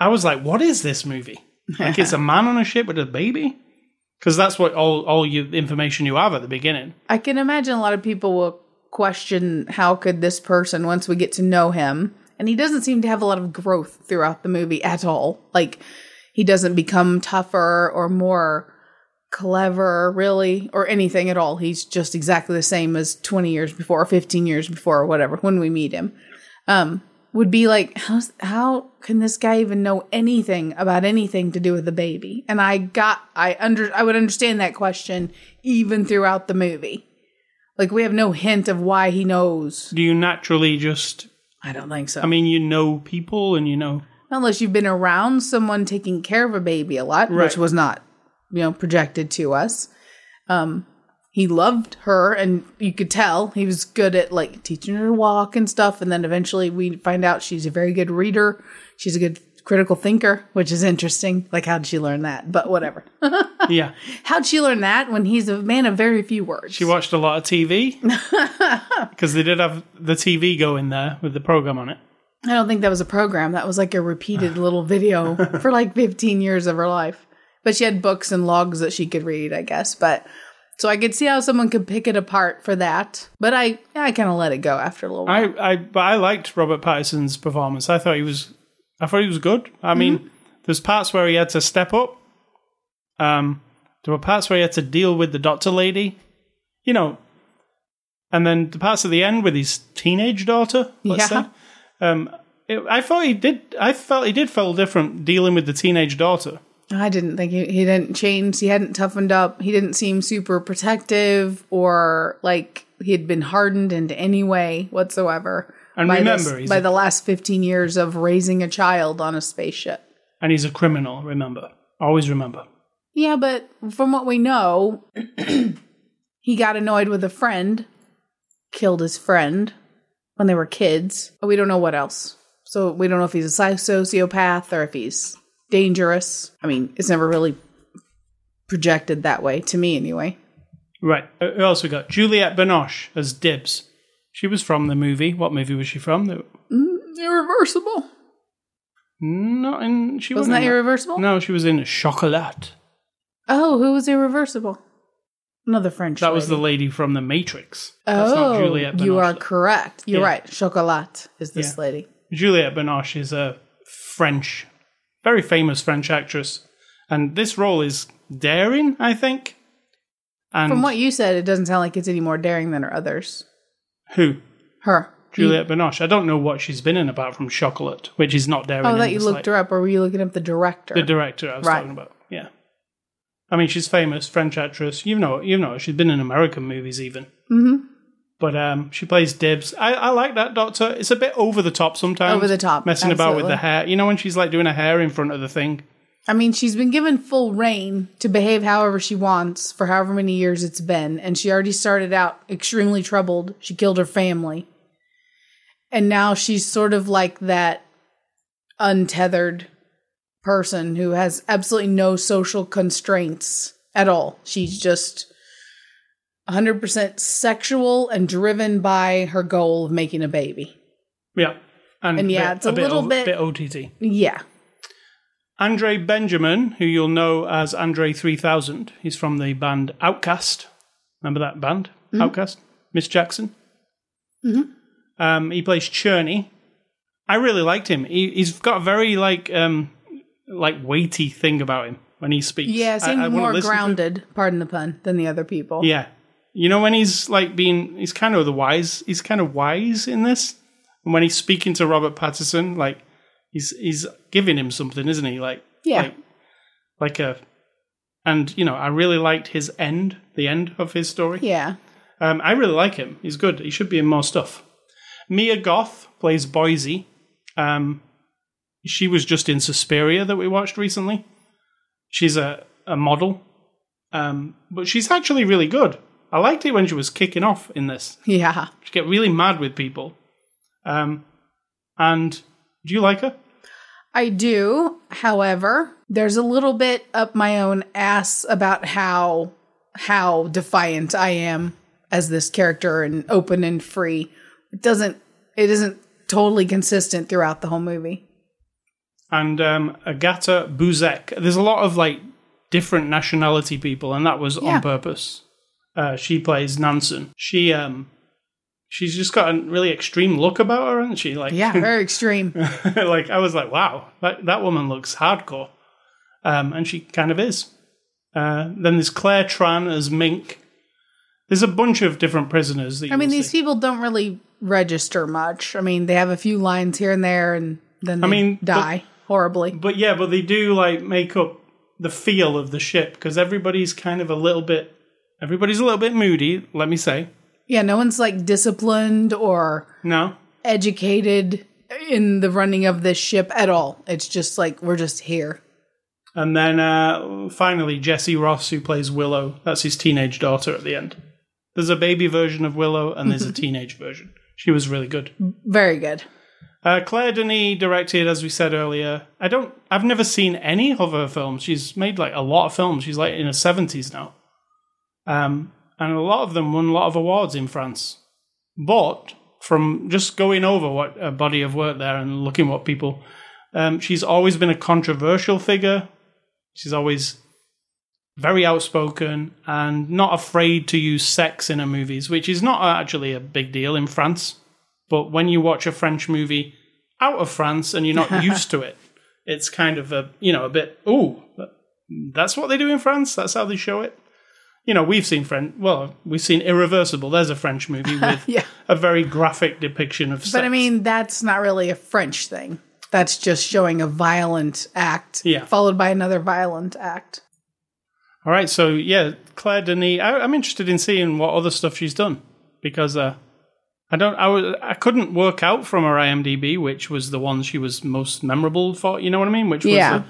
I was like, what is this movie? Like it's a man on a ship with a baby, because that's what all all you information you have at the beginning. I can imagine a lot of people will question how could this person once we get to know him and he doesn't seem to have a lot of growth throughout the movie at all like he doesn't become tougher or more clever really or anything at all he's just exactly the same as 20 years before or 15 years before or whatever when we meet him um would be like how how can this guy even know anything about anything to do with the baby and i got i under i would understand that question even throughout the movie like we have no hint of why he knows. Do you naturally just? I don't think so. I mean, you know people, and you know. Unless you've been around someone taking care of a baby a lot, Right. which was not, you know, projected to us. Um, he loved her, and you could tell he was good at like teaching her to walk and stuff. And then eventually we find out she's a very good reader. She's a good critical thinker, which is interesting. Like, how'd she learn that? But whatever. Yeah, how'd she learn that when he's a man of very few words? she watched a lot of TV because they did have the TV going there with the program on it. I don't think that was a program. That was like a repeated little video for like 15 years of her life. But she had books and logs that she could read, I guess. But so I could see how someone could pick it apart for that. But I I kind of let it go after a little while. I, I, but I liked Robert Pattinson's performance. I thought he was, I thought he was good. I mean, there's parts where he had to step up. Um, there were parts where he had to deal with the doctor lady, you know, and then the parts at the end with his teenage daughter. Let's Yeah. say. Um, it, I thought he did. I felt he did feel different dealing with the teenage daughter. I didn't think he, he didn't change. He hadn't toughened up. He didn't seem super protective or like he had been hardened into any way whatsoever. And by remember, this- he's by a- the last 15 years of raising a child on a spaceship. And he's a criminal. Remember, always remember. Yeah, but from what we know, he got annoyed with a friend, killed his friend when they were kids. But we don't know what else. So we don't know if he's a sociopath or if he's dangerous. I mean, it's never really projected that way to me, anyway. Right. Uh, Who else we got? Juliette Binoche as Dibs. She was from the movie. What movie was she from? The- mm, Irreversible. Not in. She Wasn't that in irreversible? No, she was in Chocolat. Oh, who was irreversible? Another French. That was the lady. lady from The Matrix. That's Oh, not Juliette Binoche. you are correct. You're Yeah. right. Chocolat is this Yeah. lady. Juliette Binoche is a French, very famous French actress, and this role is daring, I think. And From what you said, it doesn't sound like it's any more daring than her others. Who? Her. Juliette Binoche. I don't know what she's been in apart from Chocolate, which is not there. Oh, that you looked her up, or were you looking up the director? The director I was Right. talking about. Yeah. I mean, she's famous French actress. You know, you know, she's been in American movies even. Mm-hmm. But um, she plays Dibs. I, I like that Doctor. It's a bit over the top sometimes. Over the top, messing about with the hair. You know when she's like doing her hair in front of the thing. I mean, she's been given full reign to behave however she wants for however many years it's been, and she already started out extremely troubled. She killed her family. And now she's sort of like that untethered person who has absolutely no social constraints at all. She's just 100% sexual and driven by her goal of making a baby. Yeah. And, And yeah, it's a little o- bit- bit OTT. Yeah. Andre Benjamin, who you'll know as Andre 3000, he's from the band OutKast. Remember that band? Mm-hmm. OutKast? Miss Jackson? Mm-hmm. Um, he plays Tcherny. I really liked him. He, he's got a very like um, like weighty thing about him when he speaks. Yeah, I- seemed I wanna more listen to him. grounded, pardon the pun, than the other people. Yeah. You know when he's like being, he's kind of the wise. He's kind of wise in this. And when he's speaking to Robert Pattinson, like he's he's giving him something, isn't he? Like Yeah. like, like a. And you know, I really liked his end, the end of his story. Yeah. Um, I really like him. He's good. He should be in more stuff. Mia Goth plays Boyse. Um, she was just in Suspiria that we watched recently. She's a, a model, um, but she's actually really good. I liked it when she was kicking off in this. Yeah. She get really mad with people. Um, and do you like her? I do. However, there's a little bit up my own ass about how how defiant I am as this character and open and free. It doesn't it isn't totally consistent throughout the whole movie. and um, Agata Buzek. There's a lot of like different nationality people, and that was Yeah. on purpose. Uh, she plays Nansen. She um, she's just got a really extreme look about her, hasn't she? Like Yeah, very extreme. like I was like, wow, that that woman looks hardcore, um, and she kind of is. Uh, then there's Claire Tran as Mink. There's a bunch of different prisoners that I mean, these see. people don't really register much. I mean, they have a few lines here and there, and then they mean, but- die horribly. But yeah, but they do like make up the feel of the ship because everybody's kind of a little bit. Everybody's a little bit moody. Let me say Yeah, no one's like disciplined or no. educated in the running of this ship at all. It's just like we're just here. And then uh, finally, Jessie Ross, who plays Willow. That's his teenage daughter at the end. There's a baby version of Willow, and there's a teenage version. She was really good. Very good. Uh, Claire Denis directed, as we said earlier. I don't. I've never seen any of her films. She's made like a lot of films. She's like in her seventies now, um, and a lot of them won a lot of awards in France. But from just going over what a body of work there and looking what people, um, she's always been a controversial figure. She's always very outspoken and not afraid to use sex in her movies, which is not actually a big deal in France. But when you watch a French movie out of France and you're not used to it, it's kind of a you know a bit ooh, that's what they do in France. That's how they show it. You know, we've seen French. Well, we've seen Irreversible. There's a French movie with Yeah. a very graphic depiction of sex. But I mean, that's not really a French thing. That's just showing a violent act, Yeah. followed by another violent act. All right, so yeah, Claire Denis. I, I'm interested in seeing what other stuff she's done because uh, I don't. I was. I couldn't work out from her IMDb which was the one she was most memorable for. You know what I mean? Which was Yeah.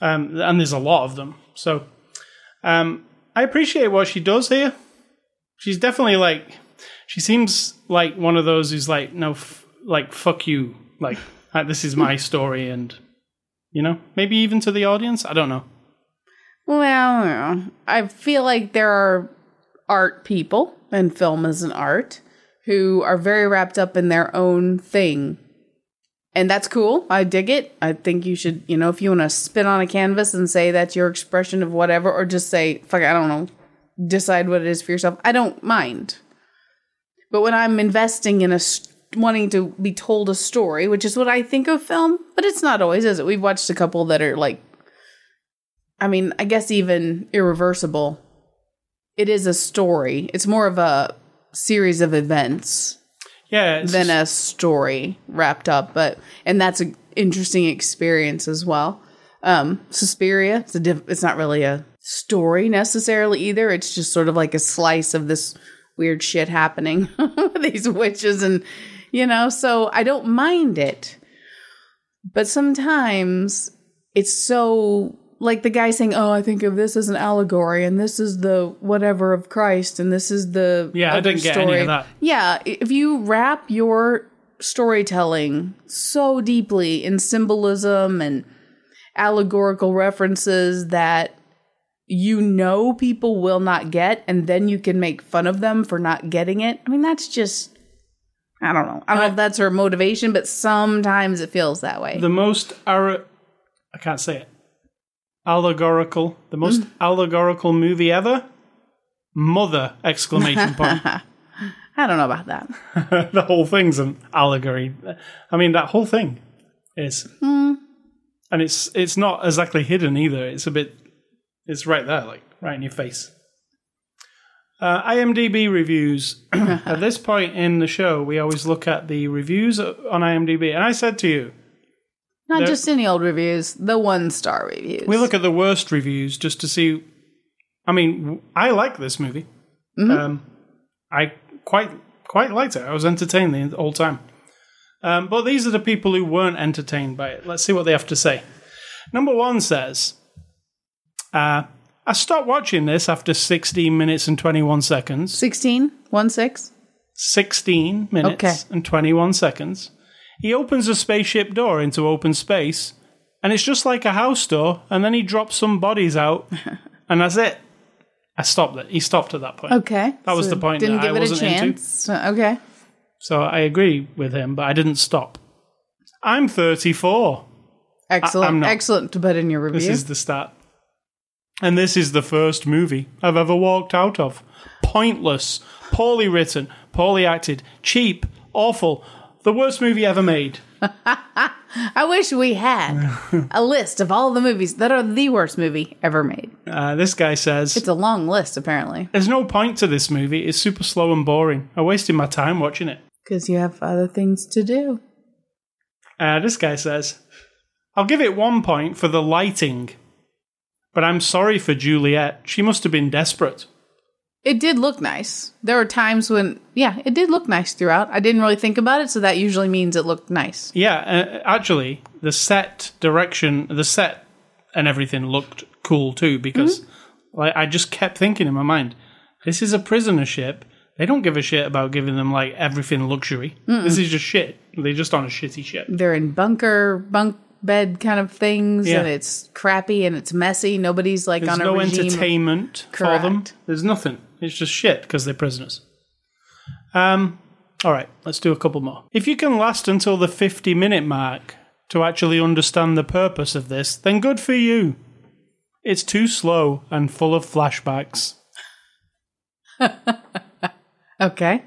the, um, and there's a lot of them. So um, I appreciate what she does here. She's definitely like. She seems like one of those who's like, no, f- like fuck you, like this is my story, and you know, maybe even to the audience. I don't know. Well. I feel like there are art people, and film is an art, who are very wrapped up in their own thing. And that's cool. I dig it. I think you should, you know, if you want to spin on a canvas and say that's your expression of whatever, or just say, fuck, I don't know, decide what it is for yourself. I don't mind. But when I'm investing in a s- wanting to be told a story, which is what I think of film, but it's not always, is it? We've watched a couple that are like I mean, I guess even irreversible. It is a story. It's more of a series of events Yeah, than a story wrapped up, but and that's an interesting experience as well. Um, Suspiria, it's a diff- it's not really a story necessarily either. It's just sort of like a slice of this weird shit happening with these witches and you know, so I don't mind it. But sometimes it's so like the guy saying, "Oh, I think of this as an allegory, and this is the whatever of Christ, and this is the Yeah, I didn't get any of that. Yeah, if you wrap your storytelling so deeply in symbolism and allegorical references that you know people will not get, and then you can make fun of them for not getting it. I mean, that's just. I don't know. I don't know if that's her motivation, but sometimes it feels that way. the most ara- I can't say it. Allegorical, the most Mm. allegorical movie ever. Mother exclamation point. I don't know about that. the whole thing's an allegory. I mean, that whole thing is, Hmm. and it's it's not exactly hidden either. It's a bit, it's right there, like right in your face. Uh, IMDb reviews. at this point in the show, we always look at the reviews on IMDb. And I said to you, Not just any old reviews, the one star reviews. we look at the worst reviews just to see. I mean, I like this movie. Um, I quite quite liked it. I was entertained the whole time. Um, but these are the people who weren't entertained by it. Let's see what they have to say. Number one says, uh, "I stopped watching this after 16 minutes and 21 seconds. 16? 1 6? 16 minutes Okay. and 21 seconds. He opens a spaceship door into open space, and it's just like a house door, and then he drops some bodies out, and that's it. I stopped it. He stopped at that point. Okay. That was so the point Didn't that give I it wasn't a chance. Uh, Okay. So I agree with him, but I didn't stop. I'm 34. Excellent. Not. Excellent to put in your review. This is the start. And this is the first movie I've ever walked out of. Pointless, poorly written, poorly acted, cheap, awful. The worst movie ever made. I wish we had a list of all the movies that are the worst movie ever made. Uh, this guy says It's a long list, apparently, there's no point to this movie. It's super slow and boring. I wasted my time watching it. because you have other things to do. Uh, this guy says I'll give it one point for the lighting, but I'm sorry for Juliet. She must have been desperate. It did look nice. There were times when, yeah, it did look nice throughout. I didn't really think about it, so that usually means it looked nice. Yeah, uh, actually, the set direction, the set and everything looked cool too because like I just kept thinking in my mind, this is a prisoner ship. They don't give a shit about giving them like everything luxury. This is just shit. They're just on a shitty ship. They're in bunker, bunk bed kind of things, Yeah. and it's crappy and it's messy. Nobody's like There's on a no regime. entertainment for them. There's nothing. It's just shit because they're prisoners. Um. All right, let's do a couple more. If you can last until the 50 minute mark to actually understand the purpose of this, then good for you. It's too slow and full of flashbacks. okay.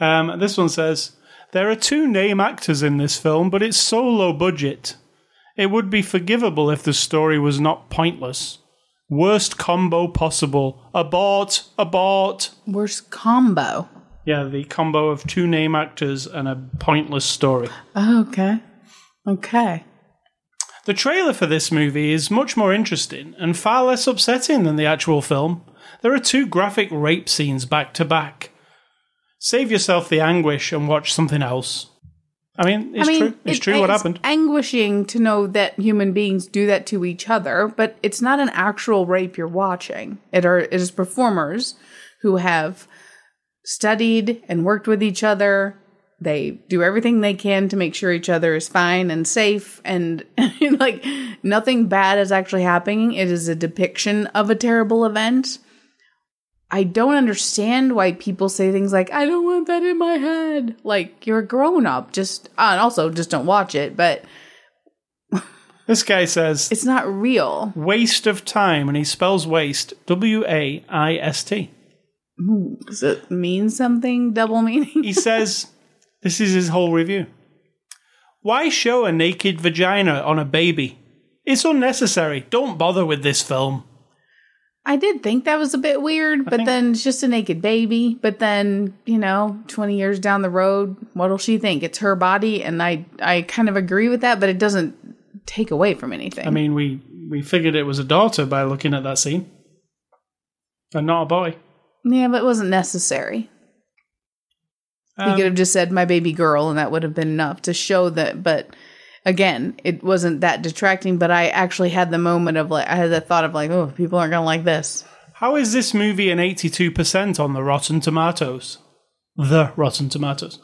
Um, this one says there are two name actors in this film, but it's so low budget. It would be forgivable if the story was not pointless. Worst combo possible. Abort, abort. Worst combo. Yeah, the combo of two name actors and a pointless story. Oh, okay. Okay. The trailer for this movie is much more interesting and far less upsetting than the actual film. There are two graphic rape scenes back to back. Save yourself the anguish and watch something else. I mean, it's I mean, true. It's it- true what happened. anguishing to know that human beings do that to each other, but it's not an actual rape you're watching. It are it is performers who have studied and worked with each other. They do everything they can to make sure each other is fine and safe and like nothing bad is actually happening. It is a depiction of a terrible event. I don't understand why people say things like, I don't want that in my head. Like, you're a grown up. Just, uh, and also just don't watch it, but This guy says it's not real. waste of time, and he spells waste W A I S T. Does it mean something? Double meaning? He says this is his whole review. Why show a naked vagina on a baby? It's unnecessary. Don't bother with this film. I did think that was a bit weird, but think- then it's just a naked baby. But then, you know, 20 years down the road, what'll she think? It's her body. And I, I kind of agree with that, but it doesn't take away from anything. I mean, we we figured it was a daughter by looking at that scene, and not a boy. yeah, but it wasn't necessary. Um, he could have just said my baby girl and that would have been enough to show that but again it wasn't that detracting but i actually had the moment of like i had the thought of like oh people aren't gonna like this How is this movie an eighty-two percent on the Rotten Tomatoes? The Rotten Tomatoes.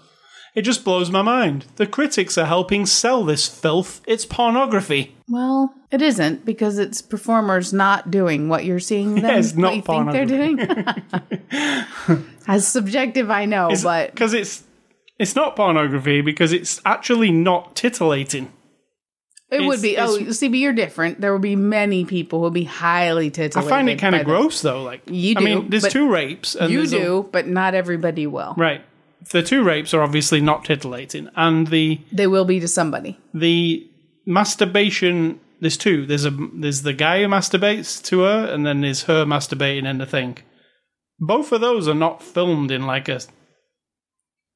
It just blows my mind. The critics are helping sell this filth. It's pornography. well it isn't because it's performers not doing what you're seeing them it's not what you think they're doing as subjective i know but because it's it's not pornography because it's actually not titillating. it would be oh see but you're different there will be many people who will be highly titillated. I find it kind of gross though. Like You do. I do, mean, there's two rapes. And you there's a- do but not everybody will right. The two rapes are obviously not titillating, and the they will be to somebody the masturbation. There's two. There's a there's the guy who masturbates to her, and then there's her masturbating in the thing. both of those are not filmed in like a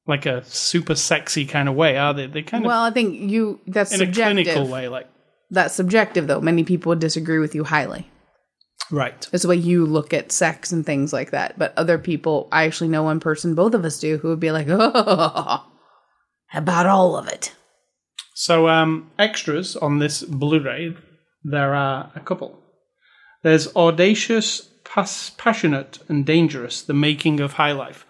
like a super sexy kind of way, are they? They kind of Well, I think you that's in a clinical way, like That's subjective, though. Many people would disagree with you highly. right. It's the way you look at sex and things like that. But other people, I actually know one person, both of us do, who would be like, "Oh, about all of it." So, um, extras on this Blu-ray, there are a couple. There's audacious, pas- passionate, and dangerous: the making of High Life.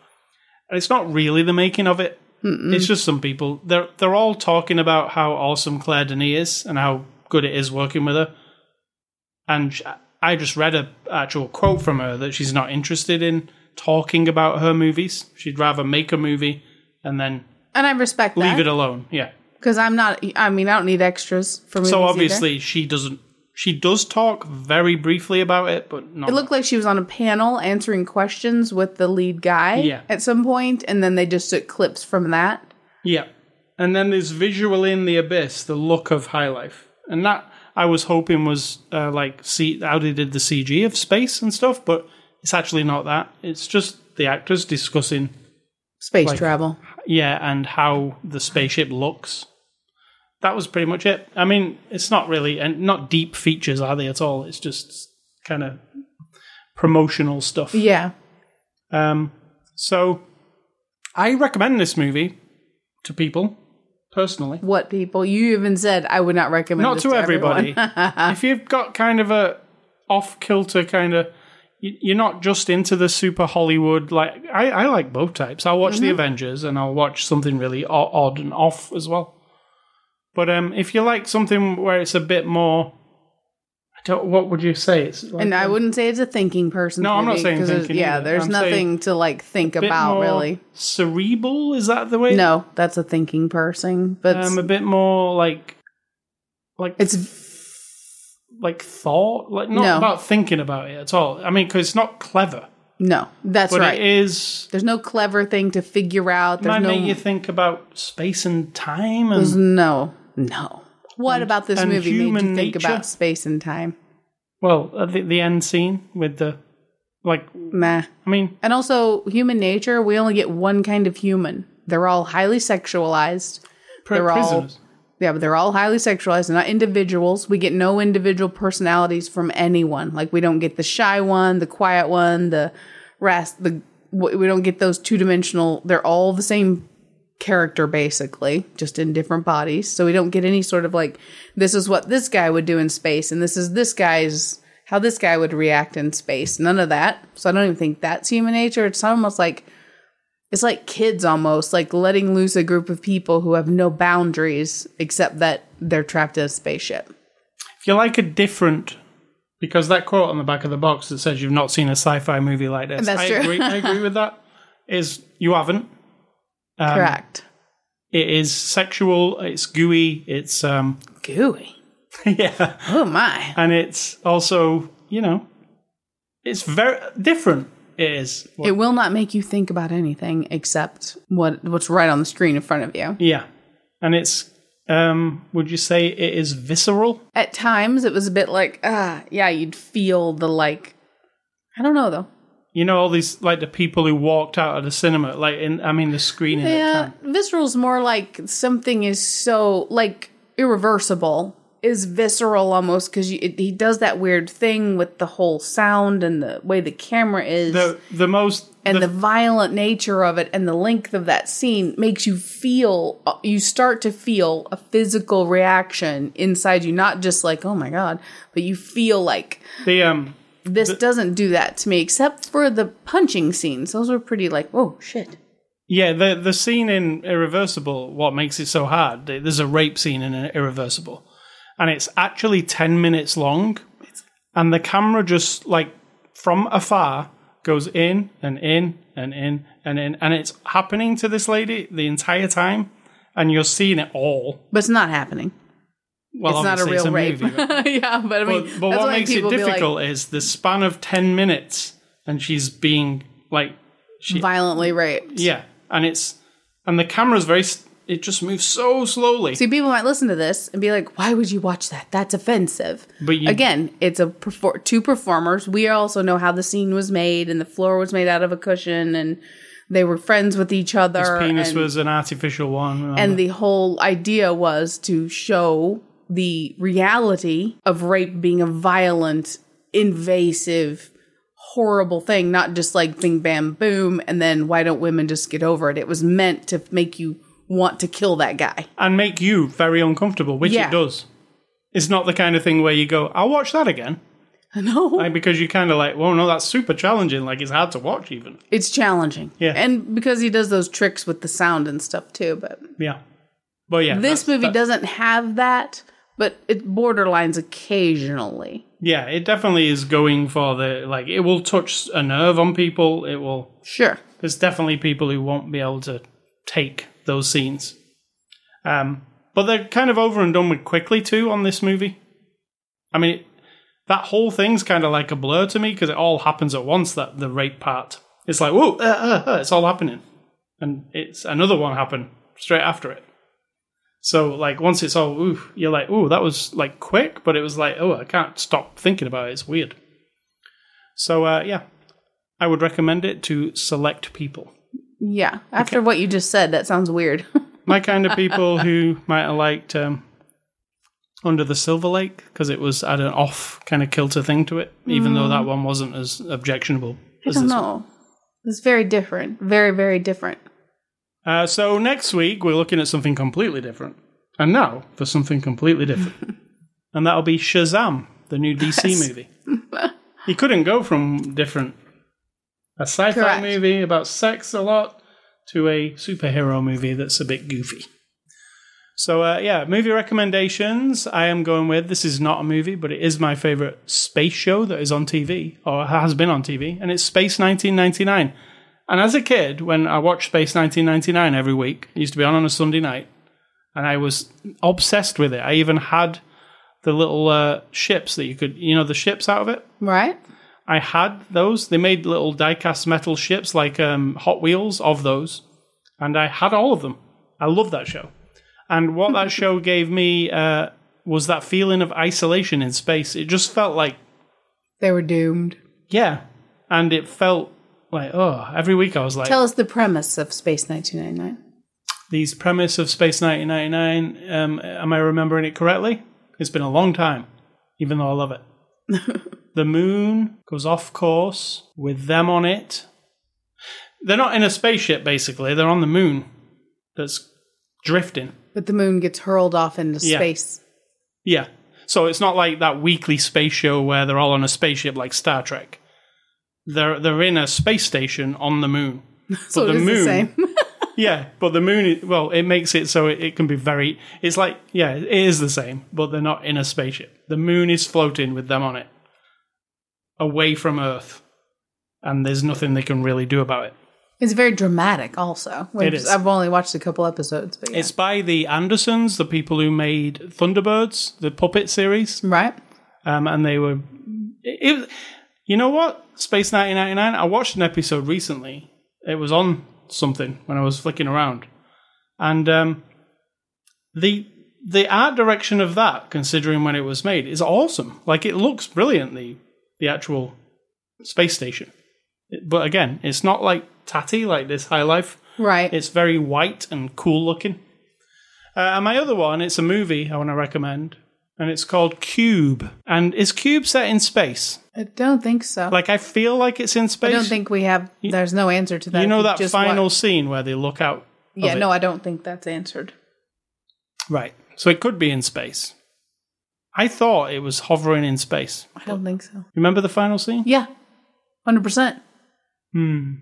It's not really the making of it. It's just some people. They're they're all talking about how awesome Claire Denis is and how good it is working with her. And I just read a actual quote from her that she's not interested in talking about her movies. She'd rather make a movie and then And I respect leave it alone. Yeah. because I'm not. I mean, I don't need extras for movies. So either. obviously she doesn't. She does talk very briefly about it, but not. It looked like she was on a panel answering questions with the lead guy Yeah. at some point, and then they just took clips from that. yeah, and then there's visual in the abyss, the look of High Life, and that I was hoping was uh, like see how they did the CG of space and stuff, but it's actually not that. It's just the actors discussing Space Like- travel. yeah and how the spaceship looks. That was pretty much it. I mean, it's not really and not deep features, are they at all? It's just kind of promotional stuff. Yeah. Um, so I recommend this movie to people personally. What people? You even said I would not recommend. Not to, everyone. everybody. if you've got kind of a off kilter kind of, you're not just into the super Hollywood. Like I, I like both types. I'll watch the Avengers and I'll watch something really odd and off as well. But um, if you like something where it's a bit more, I don't. What would you say? It's like and I a wouldn't say it's a thinking person. No, I'm not saying there's- thinking Yeah, either. there's I'm nothing to like think bit about more really. cerebral. Is that the way? No, that's a thinking person, but um, a bit more like, like it's like thought, like not No. about thinking about it at all. I mean, because it's not clever, no. That's but right. it is. there's no clever thing to figure out. It might no. make you think about space and time, and there's no. No. What about this movie made you human think nature? about space and time? well, uh, the, the end scene with the like. Nah. I mean, And also, human nature, we only get one kind of human. They're all highly sexualized. pr- They're all- Yeah, but they're all highly sexualized. They're not individuals. We get no individual personalities from anyone. Like we don't get the shy one, the quiet one, the rest. The we don't get those two dimensional. They're all the same character basically, just in different bodies. So we don't get any sort of like this is what this guy would do in space, and this is this guy's how this guy would react in space. None of that. So I don't even think that's human nature. It's almost like it's like kids almost like letting loose a group of people who have no boundaries except that they're trapped in a spaceship. If you like a different, because that quote on the back of the box that says you've not seen a sci-fi movie like this, That's I true. agree. I agree with that. Is you haven't. Um, Correct. It is sexual. It's gooey. It's um, Gooey. yeah, Oh my. and it's also you know, it's very different. It is. It will not make you think about anything except what what's right on the screen in front of you. Yeah, and it's. Um, would you say it is visceral? At times it was a bit like, ah, yeah, you'd feel the like I don't know though. You know, all these like the people who walked out of the cinema, like in I mean the screening. Yeah, visceral's more like something is so like irreversible. Is visceral almost because he does that weird thing with the whole sound and the way the camera is. The the most and the the, violent nature of it and the length of that scene makes you feel you start to feel a physical reaction inside you. Not just like oh my god but you feel like the um this doesn't do that to me except for the punching scenes those were pretty like oh shit Yeah, the the scene in Irreversible, what makes it so hard? There's a rape scene in Irreversible, and it's actually ten minutes long, and the camera just like from afar goes in and in and in and in, and it's happening to this lady the entire time, and you're seeing it all. but it's not happening Well, it's not a real it's rape movie, yeah but i mean but, but what makes it be like, difficult is the span of ten minutes, and she's being like she violently raped Yeah, and it's and the camera's very it just moves so slowly. See, people might listen to this and be like, "Why would you watch that? That's offensive." But you- again, it's a perfor- two performers. We also know how the scene was made, and the floor was made out of a cushion, and they were friends with each other. His penis and, was an artificial one. and the whole idea was to show the reality of rape being a violent, invasive, horrible thing, not just like bing bam boom, and then why don't women just get over it? It was meant to make you want to kill that guy. and make you very uncomfortable, which Yeah. it does. It's not the kind of thing where you go, "I'll watch that again," No. like, because you kind of like, "Well, no, that's super challenging. Like it's hard to watch even." It's challenging. Yeah. And because he does those tricks with the sound and stuff too. But Yeah, but yeah, this that's- movie that- doesn't have that, but it borderlines occasionally. Yeah, it definitely is going for the like. It will touch a nerve on people. It will. Sure. There's definitely people who won't be able to take those scenes. Um, but they're kind of over and done with quickly too on this movie. I mean, it, that whole thing's kind of like a blur to me because it all happens at once. That the rape part, it's like whoa, uh, uh, uh, it's all happening, and it's another one happen straight after it. So like once it's all, ooh, you're like, ooh, that was like quick, but it was like, oh, I can't stop thinking about it. It's weird. So uh, yeah, I would recommend it to select people. Yeah. After what you just said, that sounds weird. my kind of people who might have liked um, Under the Silver Lake because it was had an off kind of kilter thing to it, even though that one wasn't as objectionable I as don't this one. know. It's very different. Very, very different. Uh, so next week we're looking at something completely different, and now for something completely different, and that'll be Shazam, the new DC movie. you couldn't go from different a sci-fi Correct. movie about sex a lot to a superhero movie that's a bit goofy. So uh, yeah, movie recommendations. I am going with this is not a movie, but it is my favorite space show that is on TV or has been on TV, and it's Space 1999. And as a kid, when I watched Space 1999 every week, it used to be on on a Sunday night, and I was obsessed with it. I even had the little uh, ships that you could, you know, the ships out of it. Right? I had those. They made little die-cast metal ships like um, Hot Wheels of those, and I had all of them. I love that show. And what that show gave me uh, was that feeling of isolation in space. It just felt like, They were doomed. yeah, and it felt like, oh, every week I was like, Tell us the premise of Space 1999. these premise of Space 1999. Um, am I remembering it correctly? It's been a long time, even though I love it. the moon goes off course with them on it. They're not in a spaceship, basically. They're on the moon that's drifting. But the moon gets hurled off into Yeah. space. Yeah. So it's not like that weekly space show where they're all on a spaceship like Star Trek. They're they're in a space station on the moon. So the it is moon- the same. Yeah, but the moon, well, it makes it so it, it can be very. It's like, yeah, it is the same, but they're not in a spaceship. The moon is floating with them on it, away from Earth, and there's nothing they can really do about it. it's very dramatic also. Which is. I've only watched a couple episodes, but yeah. It's by the Andersons, the people who made Thunderbirds, the puppet series, right? um, and they were. It, you know what? Space 1999. I watched an episode recently. It was on something when I was flicking around, and um, the the art direction of that, considering when it was made, is awesome. Like it looks brilliant. The the actual space station, but again, it's not like tatty like this High Life. Right. It's very white and cool looking. Uh, and my other one, it's a movie I want to recommend, and it's called Cube. And is Cube set in space? I don't think so. Like I feel like it's in space. I don't think we have. There's no answer to that. you know that final watch- scene where they look out. Yeah, no, I don't think that's answered. Right. So it could be in space. I thought it was hovering in space. I don't think so. Remember the final scene? Yeah, hundred percent. Hmm.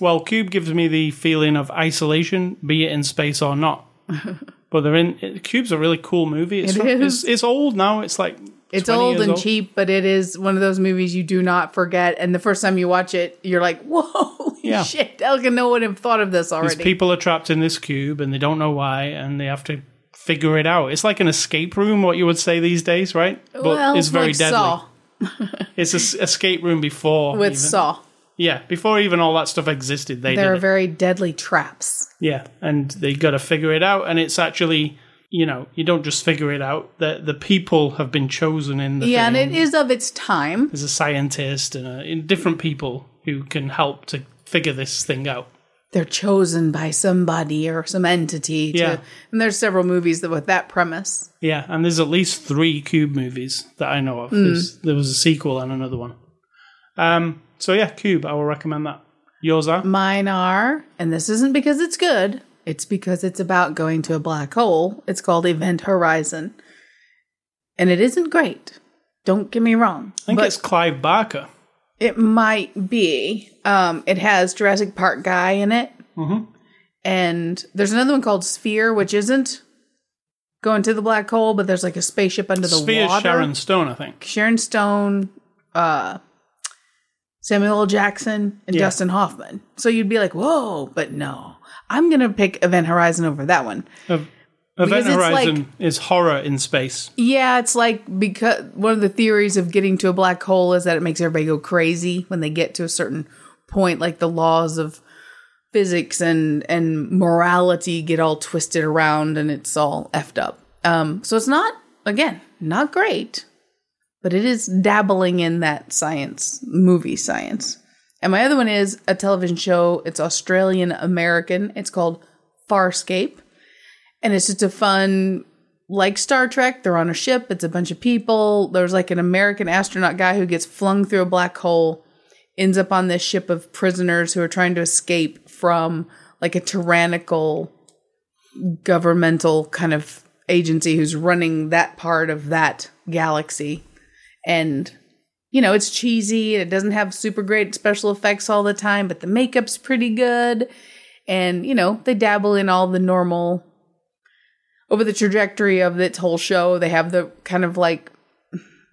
Well, Cube gives me the feeling of isolation, be it in space or not. but they're in. It, Cube's a really cool movie. It's It from- is. It's, it's old now. It's like It's old and cheap, but it is one of those movies you do not forget. And the first time you watch it, you're like, "Whoa, Yeah. shit! Elkin, no one have thought of this These already." people are trapped in this cube and they don't know why, and they have to figure it out. It's like an escape room, what you would say these days, right? But well, it's very like deadly. Saw It's an escape room before with even. Saw. Yeah, before even all that stuff existed, they There are very deadly traps. Yeah, and they got to figure it out, and it's actually, you know, you don't just figure it out. The the people have been chosen in the Yeah, and it is of its time. There's a scientist and a, and different people who can help to figure this thing out. They're chosen by somebody or some entity. To, Yeah. And there's several movies that with that premise. Yeah, and there's at least three Cube movies that I know of. There's, there was a sequel and another one. Um, so yeah, Cube, I will recommend that. Yours are? Mine are, and this isn't because it's good, it's because it's about going to a black hole. It's called Event Horizon. And it isn't great. Don't get me wrong. I think it's Clive Barker. it might be. Um, it has Jurassic Park guy in it. Mhm. And there's another one called Sphere, which isn't going to the black hole, but there's like a spaceship under the Sphere's water. Sharon Stone, I think. Sharon Stone, uh, Samuel L. Jackson, and Yeah. Dustin Hoffman. So you'd be like, whoa, but no. I'm going to pick Event Horizon over that one. Because Event Horizon like- is horror in space. Yeah, it's like because one of the theories of getting to a black hole is that it makes everybody go crazy when they get to a certain point, like the laws of physics and and morality get all twisted around and it's all effed up. Um, so it's not again not great, but it is dabbling in that science movie science. And my other one is a television show. It's Australian American. It's called Farscape, and it's just a fun like Star Trek, they're on a ship, it's a bunch of people. There's like an American astronaut guy who gets flung through a black hole, ends up on this ship of prisoners who are trying to escape from like a tyrannical governmental kind of agency who's running that part of that galaxy. And you know, it's cheesy, it doesn't have super great special effects all the time, but the makeup's pretty good. And, you know, they dabble in all the normal over the trajectory of its whole show they have the kind of like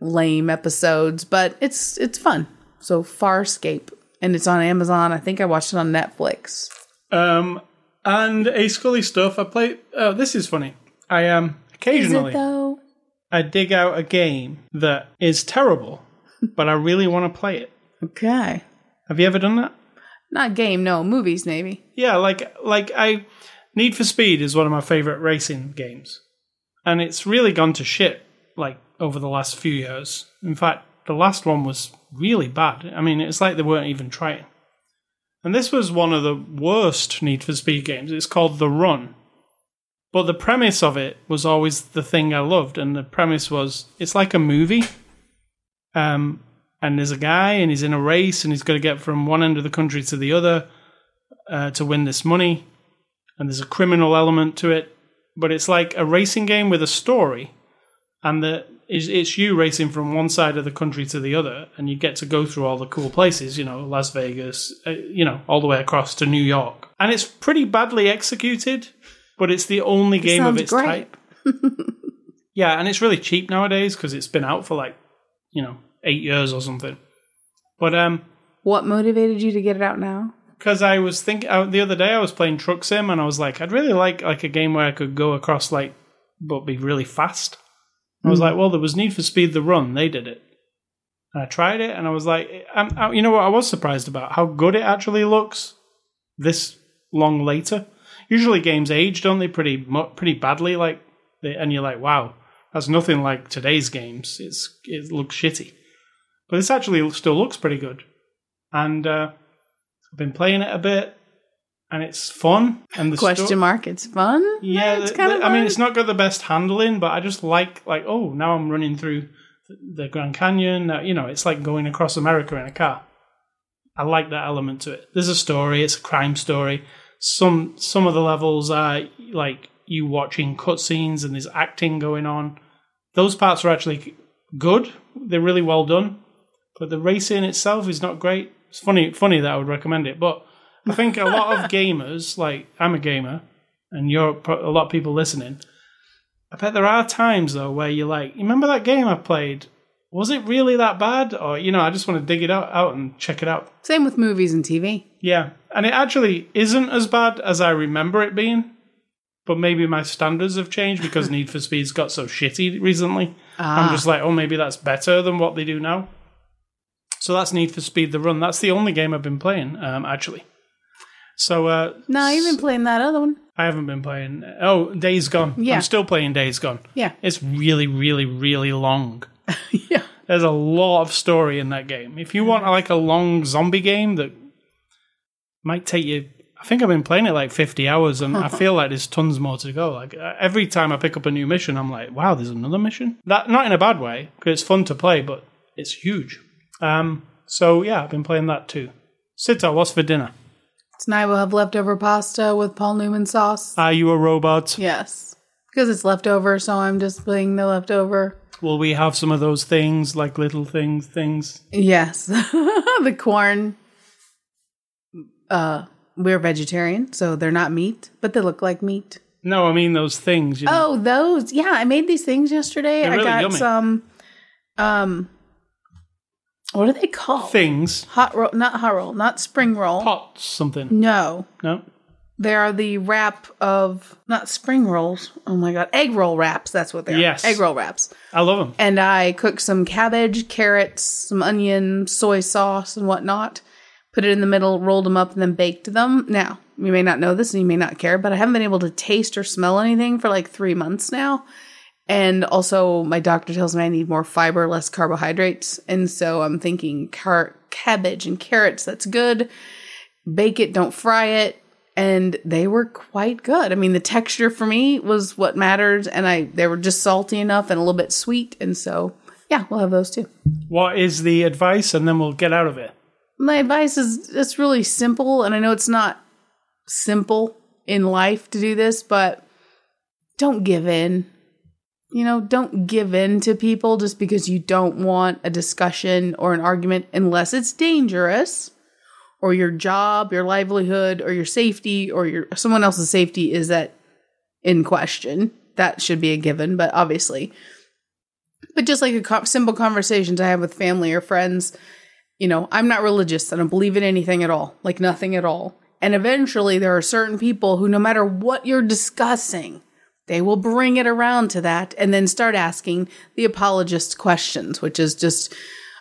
lame episodes but it's it's fun so farscape and it's on amazon i think i watched it on netflix Um, and a Scully stuff. I play. Oh, this is funny. I am um is occasionally it though I dig out a game that is terrible, but I really want to play it. okay Have you ever done that? not game no movies maybe Yeah, like like I Need for Speed is one of my favorite racing games. And it's really gone to shit like over the last few years. In fact, the last one was really bad. I mean, it's like they weren't even trying. And this was one of the worst Need for Speed games. It's called The Run. But the premise of it was always the thing I loved and the premise was it's like a movie. Um and there's a guy and he's in a race and he's got to get from one end of the country to the other uh, to win this money. And there's a criminal element to it, but it's like a racing game with a story, and the it's, it's you racing from one side of the country to the other, and you get to go through all the cool places, you know, Las Vegas, uh, you know, all the way across to New York, and it's pretty badly executed, but it's the only game of its great. type. yeah, and it's really cheap nowadays because it's been out for like you know eight years or something. But um, what motivated you to get it out now because I was thinking uh, the other day I was playing Truck Sim and I was like, I'd really like like a game where I could go across like, but be really fast. I was like, well, there was Need for Speed: The Run. They did it, and I tried it, and I was like, I'm, I, you know what? I was surprised about how good it actually looks. This long later, usually games age, don't they? Pretty pretty badly, like, they, and you're like, wow, that's nothing like today's games. It's it looks shitty, but this actually still looks pretty good, and. uh I've been playing it a bit, and it's fun. And the question sto- mark it's fun yeah, it's the- kind the- of I mean, it's not got the best handling, but I just like like oh, now I'm running through the- the Grand Canyon. Uh, you know, it's like going across America in a car. I like that element to it. There's a story. It's a crime story. Some some of the levels are like you watching cutscenes and there's acting going on. Those parts are actually good. They're really well done. But the racing itself is not great. It's funny funny that I would recommend it, but I think a lot of gamers, like I'm a gamer, and you're a lot of people listening. I bet there are times though where you're like, you remember that game I played? Was it really that bad? Or you know, I just want to dig it out, out and check it out. same with movies and tv Yeah, and it actually isn't as bad as I remember it being. But maybe my standards have changed because Need for Speed's got so shitty recently. Ah. I'm just like, oh, maybe that's better than what they do now. So that's Need for Speed the Run. That's the only game I've been playing, um, actually. So uh, No, you've been playing that other one. I haven't been playing. Oh, Days Gone. Yeah. I'm still playing Days Gone. Yeah. It's really, really, really long. yeah. There's a lot of story in that game. If you want like a long zombie game that might take you, I think I've been playing it like 50 hours, and I feel like there's tons more to go. Like uh, every time I pick up a new mission, I'm like, wow, there's another mission. That not in a bad way because it's fun to play, but it's huge. Um, so yeah, I've been playing that too. Sita, what's for dinner? Tonight we'll have leftover pasta with Paul Newman sauce. Are you a robot? Yes. Because it's leftover, so I'm just playing the leftover. Will we have some of those things, like little things, things? Yes. the corn. Uh, we're vegetarian, so they're not meat, but they look like meat. No, I mean those things. You know? Oh, those. Yeah, I made these things yesterday. They're I really got yummy. some um what are they called? things. Hot roll, not hot roll, not spring roll. Pots, something. No. No. They are the wrap of not spring rolls. Oh my god, egg roll wraps. That's what they are. Yes. egg roll wraps. I love them. And I cooked some cabbage, carrots, some onion, soy sauce, and whatnot. Put it in the middle, rolled them up, and then baked them. Now you may not know this, and you may not care, but I haven't been able to taste or smell anything for like three months now. And also, my doctor tells me I need more fiber, less carbohydrates. And so I'm thinking car- cabbage and carrots, that's good. Bake it, don't fry it. And they were quite good. I mean, the texture for me was what mattered. And I, they were just salty enough and a little bit sweet. And so, yeah, we'll have those too. What is the advice? And then we'll get out of it. My advice is it's really simple. And I know it's not simple in life to do this, but don't give in. You know, don't give in to people just because you don't want a discussion or an argument unless it's dangerous or your job, your livelihood, or your safety or your someone else's safety is at in question. That should be a given, but obviously. But just like a co- simple conversations I have with family or friends, you know, I'm not religious. I don't believe in anything at all, like nothing at all. And eventually, there are certain people who, no matter what you're discussing, they will bring it around to that and then start asking the apologist questions, which is just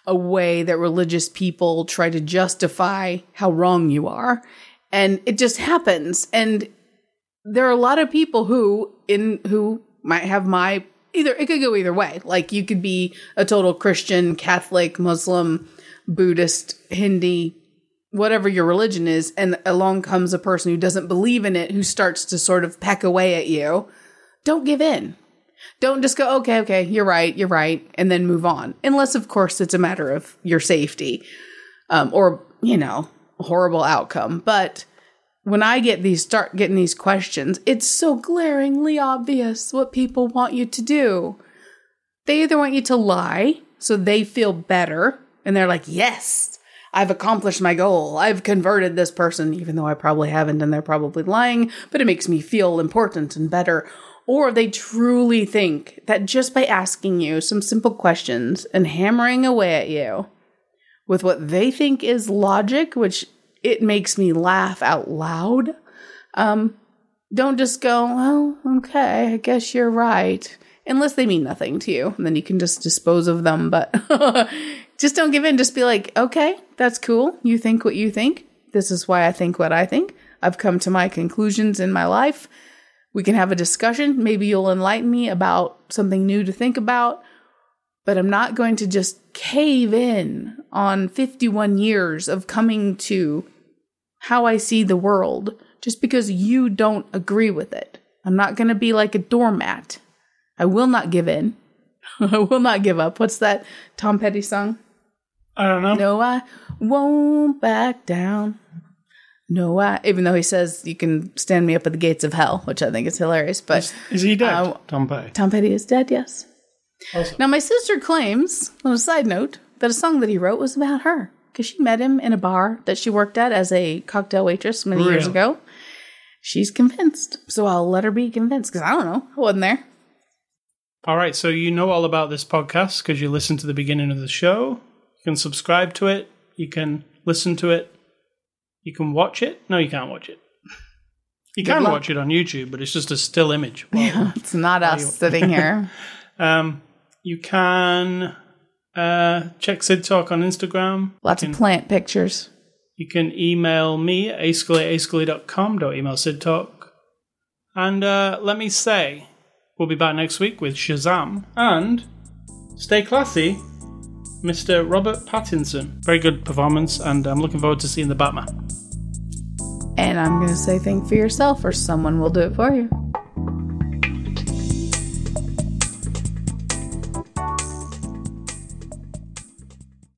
a way that religious people try to justify how wrong you are. And it just happens. And there are a lot of people who in who might have my either it could go either way. Like you could be a total Christian, Catholic, Muslim, Buddhist, Hindi, whatever your religion is, and along comes a person who doesn't believe in it who starts to sort of peck away at you. Don't give in. Don't just go, okay, okay, you're right, you're right, and then move on. Unless, of course, it's a matter of your safety um, or, you know, horrible outcome. But when I get these, start getting these questions, it's so glaringly obvious what people want you to do. They either want you to lie so they feel better and they're like, yes, I've accomplished my goal. I've converted this person, even though I probably haven't and they're probably lying, but it makes me feel important and better. Or they truly think that just by asking you some simple questions and hammering away at you with what they think is logic, which it makes me laugh out loud. Um, don't just go, well, okay, I guess you're right. Unless they mean nothing to you, and then you can just dispose of them. But just don't give in. Just be like, okay, that's cool. You think what you think. This is why I think what I think. I've come to my conclusions in my life. We can have a discussion. Maybe you'll enlighten me about something new to think about. But I'm not going to just cave in on 51 years of coming to how I see the world just because you don't agree with it. I'm not going to be like a doormat. I will not give in. I will not give up. What's that Tom Petty song? I don't know. No, I won't back down. No, I. Even though he says you can stand me up at the gates of hell, which I think is hilarious. But Is he dead? Uh, Tom Petty. Tom Petty is dead, yes. Awesome. Now, my sister claims, on a side note, that a song that he wrote was about her because she met him in a bar that she worked at as a cocktail waitress many years ago. She's convinced, so I'll let her be convinced because I don't know. I wasn't there. All right, so you know all about this podcast because you listened to the beginning of the show. You can subscribe to it. You can listen to it. You can watch it. No, you can't watch it. You can watch it on YouTube, but it's just a still image. Yeah, It's not us sitting here. Um, you can Uh, check Sid Talk on Instagram. Lots You of plant pictures. You can email me at ascully.com. Don't email Sid Talk. And uh, let me say, we'll be back next week with Shazam. And stay classy, Mr. Robert Pattinson. Very good performance, and I'm looking forward to seeing the Batman. And I'm going to say think for yourself or someone will do it for you.